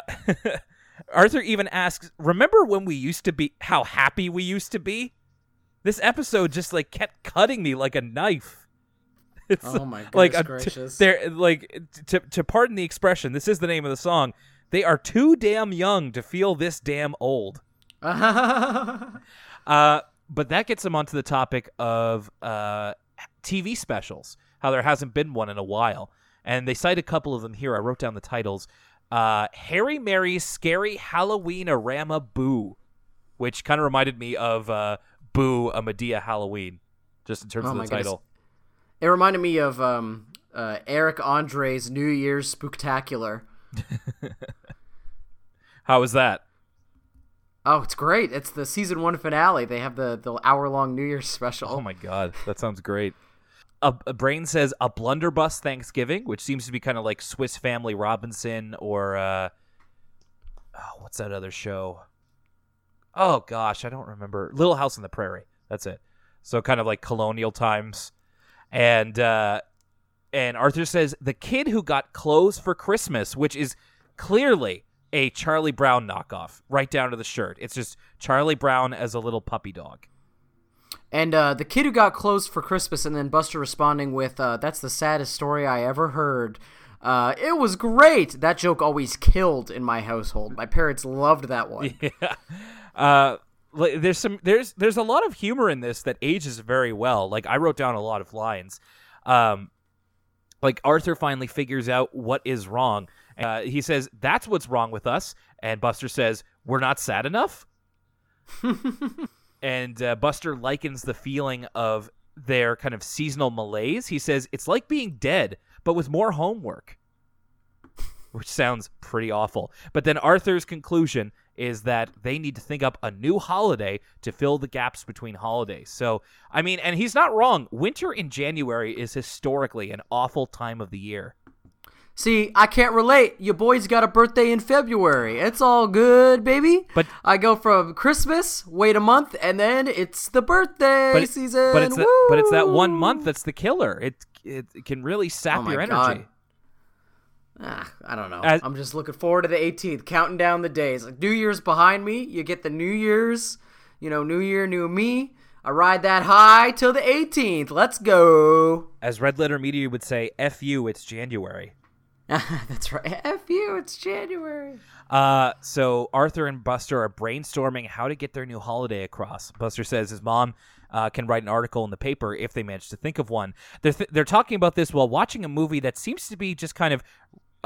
Arthur even asks, "Remember when we used to be how happy we used to be?" This episode just like kept cutting me like a knife. It's Oh my like goodness a- t- gracious. they're like to to pardon the expression. This is the name of the song. They are too damn young to feel this damn old. Uh, but that gets them onto the topic of uh, TV specials, how there hasn't been one in a while. And they cite a couple of them here. I wrote down the titles uh, Harry Mary's Scary Halloween Arama Boo, which kind of reminded me of uh, Boo, a Madea Halloween, just in terms Oh of the goodness. title. It reminded me of um, uh, Eric Andre's New Year's Spooktacular. How was that? Oh, it's great! It's the season one finale. They have the the hour long New Year's special. Oh my god, that sounds great. A, a brain says a blunderbuss Thanksgiving, which seems to be kind of like Swiss Family Robinson or uh, oh, what's that other show? Oh gosh, I don't remember. Little House on the Prairie. That's it. So kind of like colonial times, and uh, and Arthur says the kid who got clothes for Christmas, which is clearly a Charlie Brown knockoff, right down to the shirt. It's just Charlie Brown as a little puppy dog. And uh, the kid who got clothes for Christmas, and then Buster responding with, uh, "That's the saddest story I ever heard." Uh, it was great. That joke always killed in my household. My parents loved that one. yeah. Uh, li- there's some there's there's a lot of humor in this that ages very well. Like I wrote down a lot of lines. Um, like Arthur finally figures out what is wrong. Uh, he says, "That's what's wrong with us," and Buster says, "We're not sad enough." and uh, Buster likens the feeling of their kind of seasonal malaise. He says, "It's like being dead, but with more homework." which sounds pretty awful. But then Arthur's conclusion is that they need to think up a new holiday to fill the gaps between holidays. So, I mean, and he's not wrong. Winter in January is historically an awful time of the year. See, I can't relate. Your boy's got a birthday in February. It's all good, baby. But- I go from Christmas, wait a month, and then it's the birthday But it- season. but it's that, but it's that one month that's the killer. It it, it can really sap Oh your energy. God. Ah, I don't know. As- I'm just looking forward to the 18th, counting down the days. Like New Year's behind me. You get the New Year's, you know, New Year, new me. I ride that high till the 18th. Let's go. As Red Letter Media would say, "F you, it's January." That's right. F you. It's January. Uh, so Arthur and Buster are brainstorming how to get their new holiday across. Buster says his mom uh, can write an article in the paper if they manage to think of one. They're th- they're talking about this while watching a movie that seems to be just kind of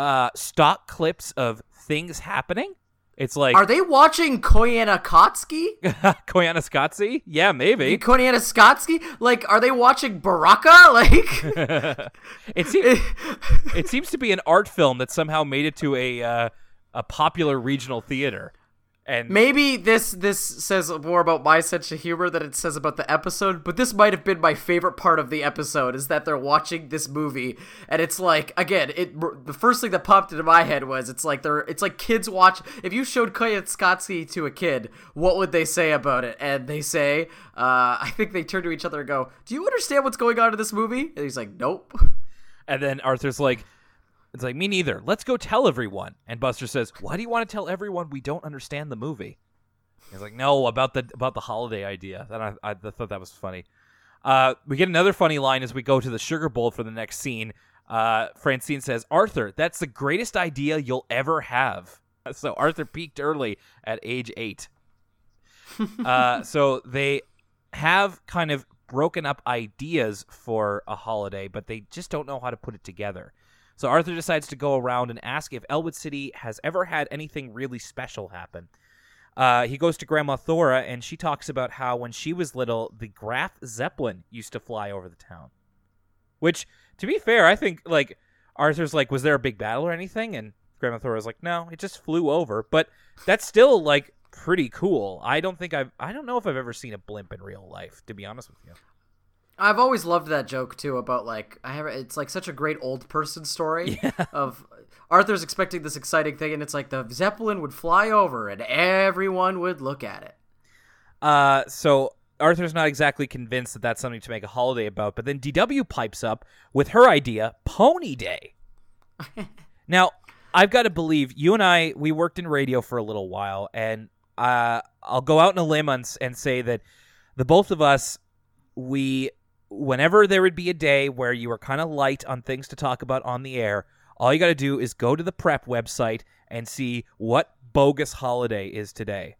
uh, stock clips of things happening. It's like Are they watching Koyaanisqatsi? Koyaanisqatsi? Yeah, maybe. Koyaanisqatsi? Like, are they watching Baraka? Like, it seems it seems to be an art film that somehow made it to a uh, a popular regional theater. And maybe this this says more about my sense of humor than it says about the episode. But this might have been my favorite part of the episode is that they're watching this movie, and it's like again, it the first thing that popped into my head was it's like they're it's like kids watch. If you showed Koyaanisqatsi to a kid, what would they say about it? And they say, uh, I think they turn to each other and go, "Do you understand what's going on in this movie?" And he's like, "Nope." And then Arthur's like, it's like, me neither. Let's go tell everyone. And Buster says, why do you want to tell everyone we don't understand the movie? He's like, no, about the about the holiday idea. And I, I thought that was funny. Uh, we get another funny line as we go to the sugar bowl for the next scene. Uh, Francine says, Arthur, that's the greatest idea you'll ever have. So Arthur peaked early at age eight. uh, so they have kind of broken up ideas for a holiday, but they just don't know how to put it together. So Arthur decides to go around and ask if Elwood City has ever had anything really special happen. Uh, he goes to Grandma Thora, and she talks about how when she was little, the Graf Zeppelin used to fly over the town. Which, to be fair, I think like Arthur's like, was there a big battle or anything? And Grandma Thora's like, no, it just flew over. But that's still like pretty cool. I don't think I've, I don't know if I've ever seen a blimp in real life, to be honest with you. I've always loved that joke too about like I have it's like such a great old person story of Arthur's expecting this exciting thing and it's like the zeppelin would fly over and everyone would look at it. Uh, so Arthur's not exactly convinced that that's something to make a holiday about, but then DW pipes up with her idea, Pony Day. now, I've got to believe you and I we worked in radio for a little while, and uh, I'll go out on a limb and, and say that the both of us we whenever there would be a day where you were kind of light on things to talk about on the air, all you got to do is go to the prep website and see what bogus holiday is today.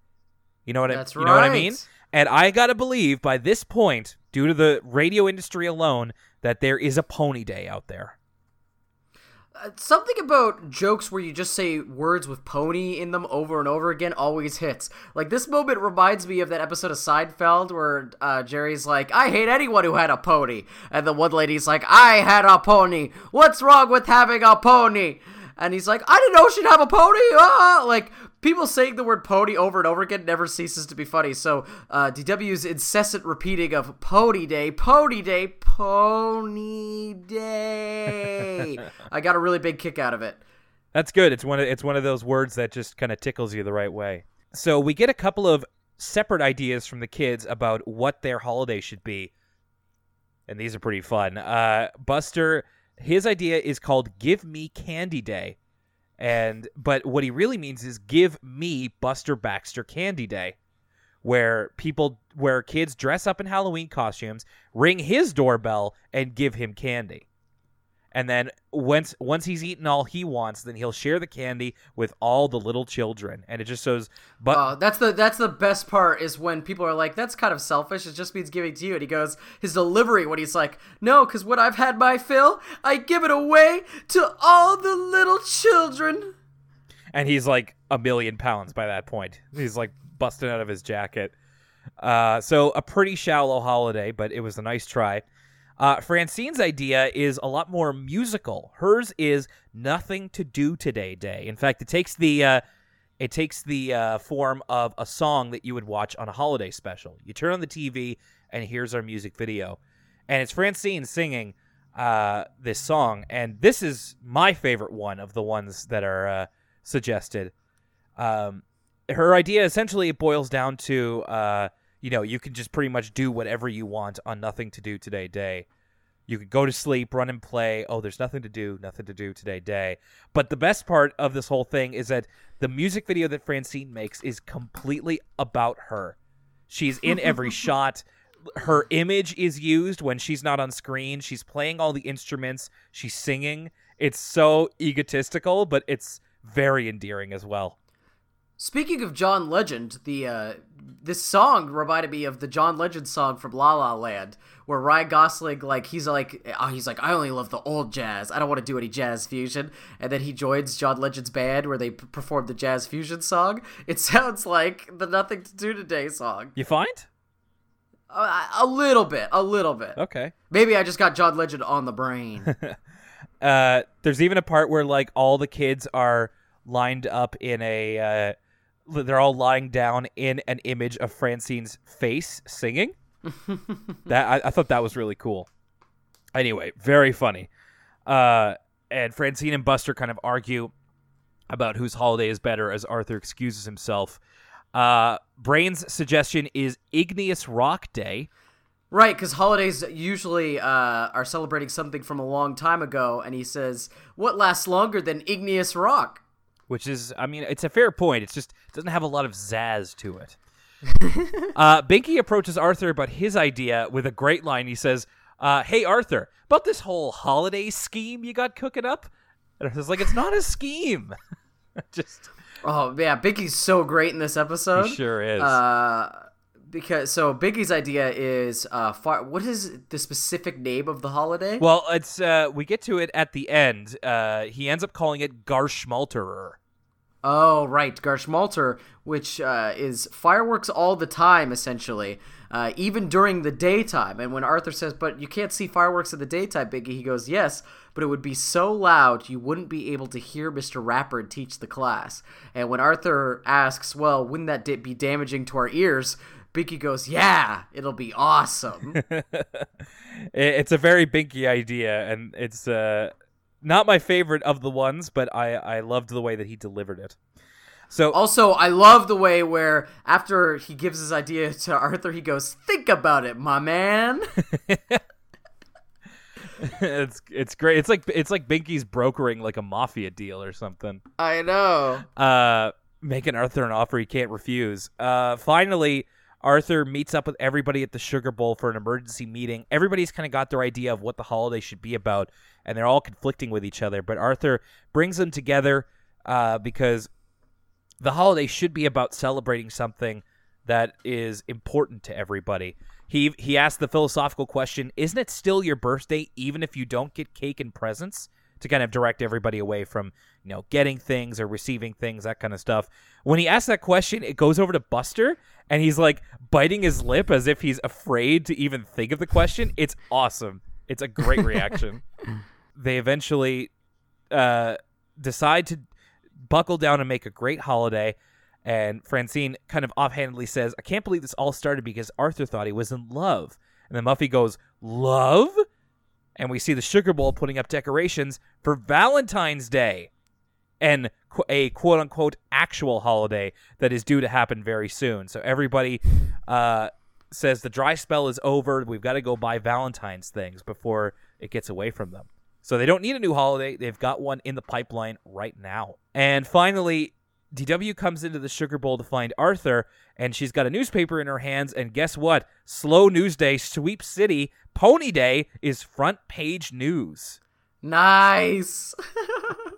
You know what That's I you know what I right. mean? And I got to believe by this point, due to the radio industry alone, that there is a pony day out there. Uh, Something about jokes where you just say words with pony in them over and over again always hits. Like this moment reminds me of that episode of Seinfeld where uh, Jerry's like, "I hate anyone who had a pony," and the one lady's like, "I had a pony. What's wrong with having a pony?" And he's like, "I didn't know she'd have a pony." Ah! Like people saying the word pony over and over again never ceases to be funny. So uh, DW's incessant repeating of "pony day, pony day, pony day," I got a really big kick out of it. That's good. It's one of it's one of those words that just kind of tickles you the right way. So we get a couple of separate ideas from the kids about what their holiday should be, and these are pretty fun. Uh, Buster, his idea is called "Give Me Candy Day," and but what he really means is "Give me Buster Baxter Candy Day." Where people, where kids dress up in Halloween costumes, ring his doorbell, and give him candy and then once once he's eaten all he wants, then he'll share the candy with all the little children, and it just shows. But Uh, that's the that's the best part is when people are like, "That's kind of selfish. It just means giving to you." And he goes, his delivery when he's like, "No, because when I've had my fill, I give it away to all the little children." and he's like a million pounds by that point. He's like busting out of his jacket. Uh, so a pretty shallow holiday, but it was a nice try. Uh, Francine's idea is a lot more musical. Hers is nothing to do today day. In fact, it takes the uh, it takes the uh, form of a song that you would watch on a holiday special. You turn on the TV, and here's our music video, and it's Francine singing uh, this song, and this is my favorite one of the ones that are uh, suggested. Um, her idea essentially boils down to uh, you know you can just pretty much do whatever you want on nothing to do today day. You could go to sleep run and play. Oh there's nothing to do nothing to do today day. But the best part of this whole thing is that the music video that francine makes is completely about her. She's in every shot. Her image is used when she's not on screen. She's playing all the instruments. She's singing. It's so egotistical but it's very endearing as well Speaking of John Legend, the uh, this song reminded me of the John Legend song from La La Land, where Ryan Gosling like he's like uh, he's like I only love the old jazz. I don't want to do any jazz fusion, and then he joins John Legend's band where they p- perform the jazz fusion song. It sounds like the Nothing to Do Today song. you find Uh, a little bit, a little bit. okay Maybe I just got John Legend on the brain. uh, there's even a part where like all the kids are lined up in a uh, they're all lying down in an image of francine's face singing. That I, I thought that was really cool. Anyway very funny. Uh, and francine and buster kind of argue about whose holiday is better as arthur excuses himself. Uh, brain's suggestion is igneous rock day. Right, because holidays usually uh, are celebrating something from a long time ago, and he says, "What lasts longer than igneous rock?" Which is i mean it's a fair point. It's just it doesn't have a lot of zazz to it. Uh, binky approaches arthur about his idea with a great line. He says uh, hey arthur about this whole holiday scheme you got cooking up? And arthur's like it's not a scheme. Just Oh yeah, Binky's so great in this episode. he sure is. Uh, because so Binky's idea is uh, far. What is the specific name of the holiday? well it's uh, we get to it at the end. Uh, he ends up calling it garschmalterer Oh, right, Garschmalter, which uh, is fireworks all the time, essentially, uh, even during the daytime. And when Arthur says, "But you can't see fireworks in the daytime," Binky, he goes, "Yes, but it would be so loud you wouldn't be able to hear Mister Ratburn teach the class." And when Arthur asks, "Well, wouldn't that be damaging to our ears?" Binky goes, "Yeah, it'll be awesome." It's a very binky idea and it's uh, not my favorite of the ones but I, I loved the way that he delivered it So Also, I love the way where after he gives his idea to Arthur, he goes, "Think about it, my man." it's it's great. It's like it's like Binky's brokering like a mafia deal or something. I know. Uh, making Arthur an offer he can't refuse. Uh, finally, Arthur meets up with everybody at the Sugar Bowl for an emergency meeting. Everybody's kind of got their idea of what the holiday should be about, and they're all conflicting with each other. But Arthur brings them together uh, because the holiday should be about celebrating something that is important to everybody. He he asked the philosophical question, isn't it still your birthday even if you don't get cake and presents? To kind of direct everybody away from, you know, getting things or receiving things, that kind of stuff. When he asks that question, it goes over to Buster and he's like biting his lip as if he's afraid to even think of the question. It's awesome. It's a great reaction. they eventually uh, decide to buckle down and make a great holiday. And Francine kind of offhandedly says, I can't believe this all started because Arthur thought he was in love. And then Muffy goes, Love? And we see the Sugar Bowl putting up decorations for Valentine's Day and a quote unquote actual holiday that is due to happen very soon. So everybody uh, says the dry spell is over. We've got to go buy Valentine's things before it gets away from them. So they don't need a new holiday. They've got one in the pipeline right now. And finally, DW comes into the Sugar Bowl to find Arthur, and she's got a newspaper in her hands. And guess what? Slow News Day, Sweep City, Pony Day is front page news. Nice.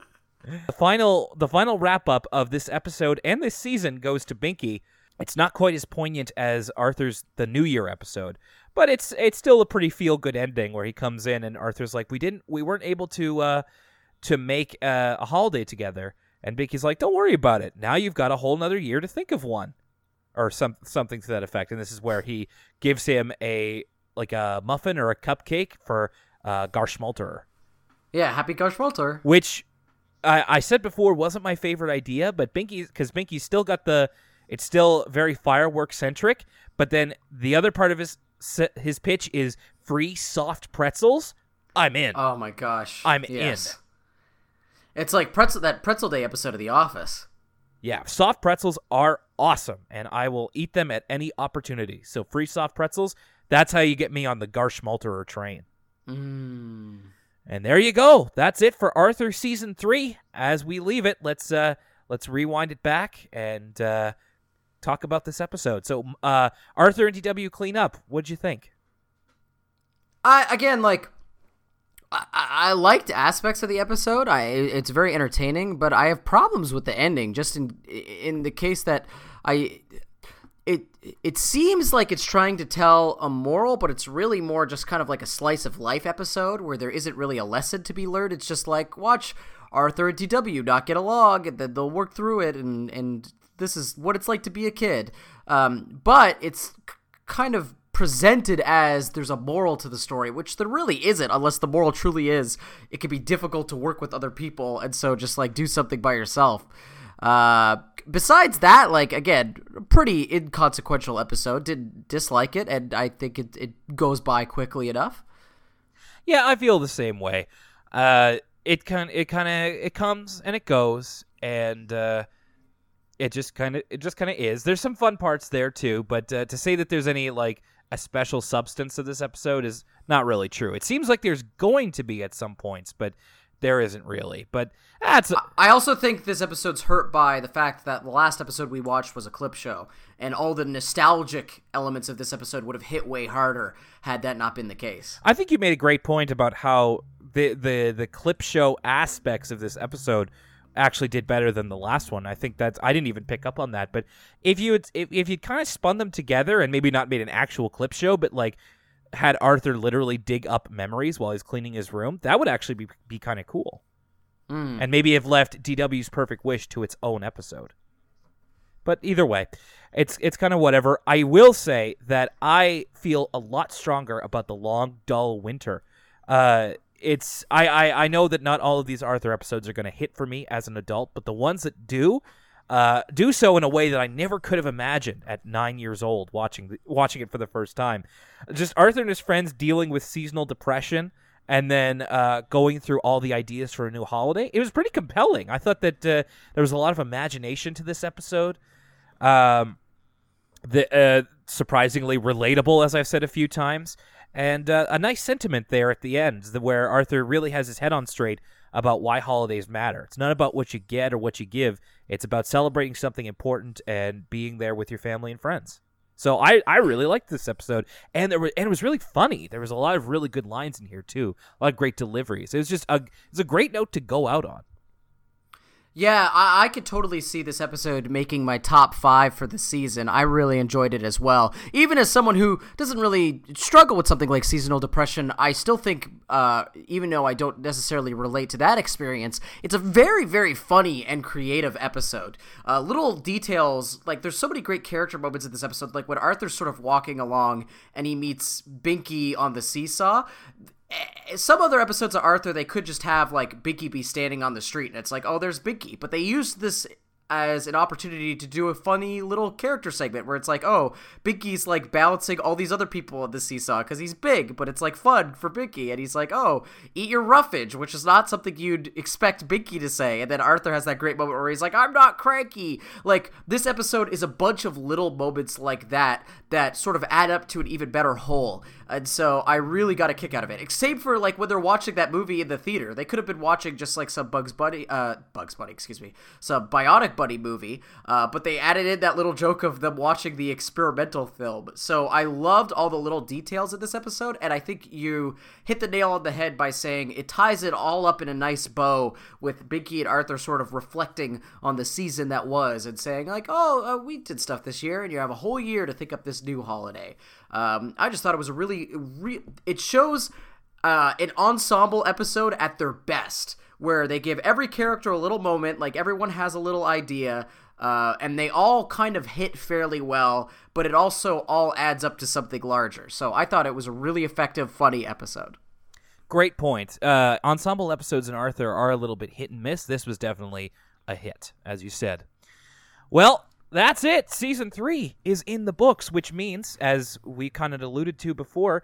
The final, the final wrap up of this episode and this season goes to Binky. It's not quite as poignant as Arthur's the New Year episode, but it's it's still a pretty feel good ending where he comes in and Arthur's like, we didn't, we weren't able to uh, to make uh, a holiday together, and Binky's like, don't worry about it. Now you've got a whole another year to think of one, or some something to that effect. And this is where he gives him a like a muffin or a cupcake for uh, Garschmalterer yeah, happy Gosh Walter. which I, I said before wasn't my favorite idea, but Binky because Binky's still got the it's still very firework centric, but then the other part of his his pitch is free soft pretzels. I'm in. Oh my gosh. I'm yes. It's like pretzel that Pretzel Day episode of The Office. yeah, soft pretzels are awesome, and I will eat them at any opportunity. So free soft pretzels. That's how you get me on the Garschmalterer train. Mm. And there you go. That's it for Arthur season three. As we leave it, let's uh let's rewind it back and uh talk about this episode. So uh Arthur and DW clean up. What'd you think? I again like I, I liked aspects of the episode. I it's very entertaining, but I have problems with the ending. Just in in the case that I it seems like it's trying to tell a moral, but it's really more just kind of like a slice of life episode where there isn't really a lesson to be learned. It's just like watch Arthur and DW not get along, and then they'll work through it, and and this is what it's like to be a kid. Um, but it's k- kind of presented as there's a moral to the story, which there really isn't, unless the moral truly is it can be difficult to work with other people, and so just like do something by yourself. Uh, besides that, like again, pretty inconsequential episode. Didn't dislike it, and I think it it goes by quickly enough. Yeah, I feel the same way. Uh it kind it kind of it comes and it goes and uh it just kind of it just kind of is. There's some fun parts there too, but uh, to say that there's any like a special substance to this episode is not really true. It seems like there's going to be at some points, but there isn't really. But that's I also think this episode's hurt by the fact that the last episode we watched was a clip show, and all the nostalgic elements of this episode would have hit way harder had that not been the case. I think you made a great point about how the the the clip show aspects of this episode actually did better than the last one. I think that's I didn't even pick up on that, but if you had, if if you kind of spun them together and maybe not made an actual clip show, but like had Arthur literally dig up memories while he's cleaning his room, that would actually be be kind of cool. And maybe have left DW's Perfect Wish to its own episode. But either way, it's it's kind of whatever. I will say that I feel a lot stronger about the long, dull winter. Uh, it's I, I I know that not all of these Arthur episodes are going to hit for me as an adult, but the ones that do, uh, do so in a way that I never could have imagined at nine years old watching the, watching it for the first time. Just Arthur and his friends dealing with seasonal depression and then uh, going through all the ideas for a new holiday. It was pretty compelling. I thought that uh, there was a lot of imagination to this episode. Um, the uh, surprisingly relatable, as I've said a few times, and uh, a nice sentiment there at the end, where Arthur really has his head on straight about why holidays matter. It's not about what you get or what you give. It's about celebrating something important and being there with your family and friends. So I, I really liked this episode, and there were and it was really funny. There was a lot of really good lines in here too, a lot of great deliveries. It was just a it's a great note to go out on. Yeah, I, I could totally see this episode making my top five for the season. I really enjoyed it as well. Even as someone who doesn't really struggle with something like seasonal depression, I still think, uh, even though I don't necessarily relate to that experience, it's a very, very funny and creative episode. Uh, little details, like there's so many great character moments in this episode, like when Arthur's sort of walking along and he meets Binky on the seesaw Eh, some other episodes of Arthur, they could just have like Binky be standing on the street, and it's like, oh, there's Binky. But they used this as an opportunity to do a funny little character segment where it's like, oh, Binky's like balancing all these other people on the seesaw because he's big, but it's like fun for Binky, and he's like, oh, eat your roughage, which is not something you'd expect Binky to say. And then Arthur has that great moment where he's like, I'm not cranky. Like this episode is a bunch of little moments like that that sort of add up to an even better whole. And so I really got a kick out of it. Except for like when they're watching that movie in the theater, they could have been watching just like some Bugs Bunny, uh, Bugs Bunny, excuse me, some Bionic Bunny movie. Uh, but they added in that little joke of them watching the experimental film. So I loved all the little details of this episode, and I think you hit the nail on the head by saying it ties it all up in a nice bow with Binky and Arthur sort of reflecting on the season that was and saying like, oh, uh, we did stuff this year, and you have a whole year to think up this new holiday. Um, I just thought it was a really, re- it shows uh, an ensemble episode at their best, where they give every character a little moment, like everyone has a little idea, uh, and they all kind of hit fairly well, but it also all adds up to something larger. So I thought it was a really effective, funny episode. Great point. Uh, ensemble episodes in Arthur are a little bit hit and miss. This was definitely a hit, as you said. Well, that's it. Season three is in the books, which means, as we kind of alluded to before,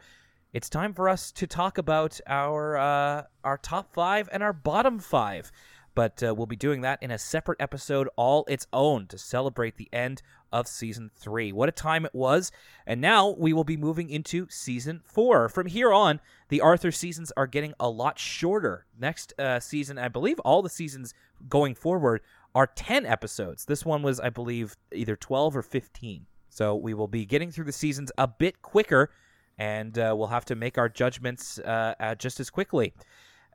it's time for us to talk about our uh, our top five and our bottom five. But uh, we'll be doing that in a separate episode, all its own, to celebrate the end of season three. What a time it was! And now we will be moving into season four. From here on, the Arthur seasons are getting a lot shorter. Next uh, season, I believe, all the seasons going forward are 10 episodes. This one was, I believe, either 12 or 15. So we will be getting through the seasons a bit quicker, and uh, we'll have to make our judgments uh, uh, just as quickly.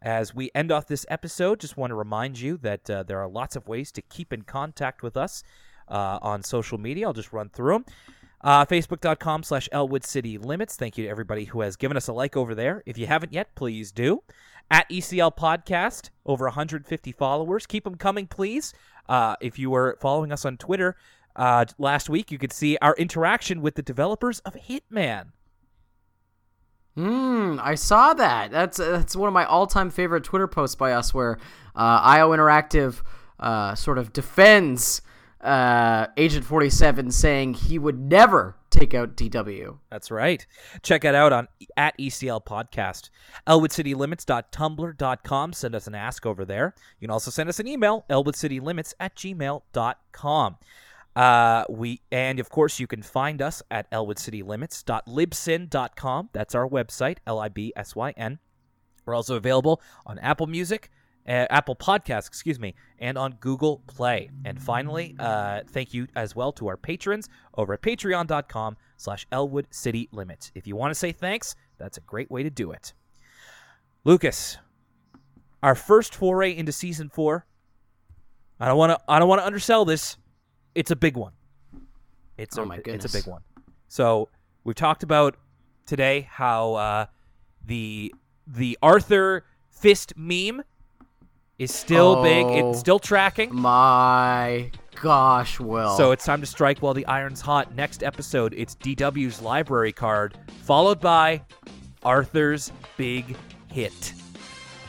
As we end off this episode, just want to remind you that uh, there are lots of ways to keep in contact with us uh, on social media. I'll just run through them. Uh, Facebook.com slash Elwood City Limits. Thank you to everybody who has given us a like over there. If you haven't yet, please do. At ECL Podcast, over 150 followers. Keep them coming, please. Uh, if you were following us on Twitter uh, last week, you could see our interaction with the developers of Hitman. Hmm, I saw that. That's that's one of my all-time favorite Twitter posts by us, where uh, IO Interactive uh, sort of defends uh, Agent Forty Seven, saying he would never take out DW. That's right. Check it out on at ECL Podcast. ElwoodCityLimits.tumblr.com. Send us an ask over there. You can also send us an email, ElwoodCityLimits at gmail.com. Uh, we and of course you can find us at elwoodcitylimits.libsyn.com. That's our website, L I B S Y N. We're also available on Apple Music, uh, Apple Podcasts, excuse me, and on Google Play. And finally, uh, thank you as well to our patrons over at patreon.com slash Elwood City Limits. If you want to say thanks, that's a great way to do it. Lucas, our first foray into season four. I don't want to. I don't want to undersell this. It's a big one. It's Oh a. my It's a big one. So we've talked about today how uh, the the Arthur fist meme is still big. Oh. It's still tracking. My gosh, Will. So it's time to strike while the iron's hot. Next episode, it's DW's library card, followed by Arthur's big hit.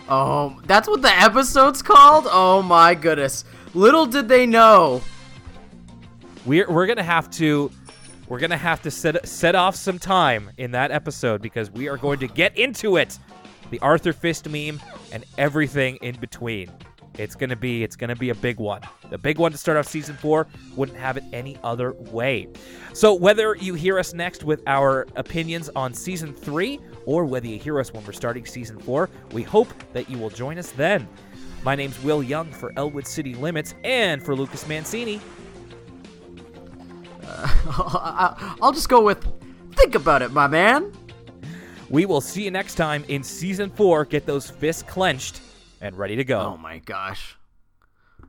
oh, that's what the episode's called. Oh my goodness. Little did they know. We're we're gonna have to we're gonna have to set set off some time in that episode because we are going to get into it. The Arthur Fist meme, and everything in between. It's gonna be it's gonna be a big one. The big one to start off season four. Wouldn't have it any other way. So whether you hear us next with our opinions on season three, or whether you hear us when we're starting season four, we hope that you will join us then. My name's Will Young for Elwood City Limits and for Lucas Mancini. I'll just go with think about it, my man. We will see you next time in season four. Get those fists clenched and ready to go. Oh my gosh.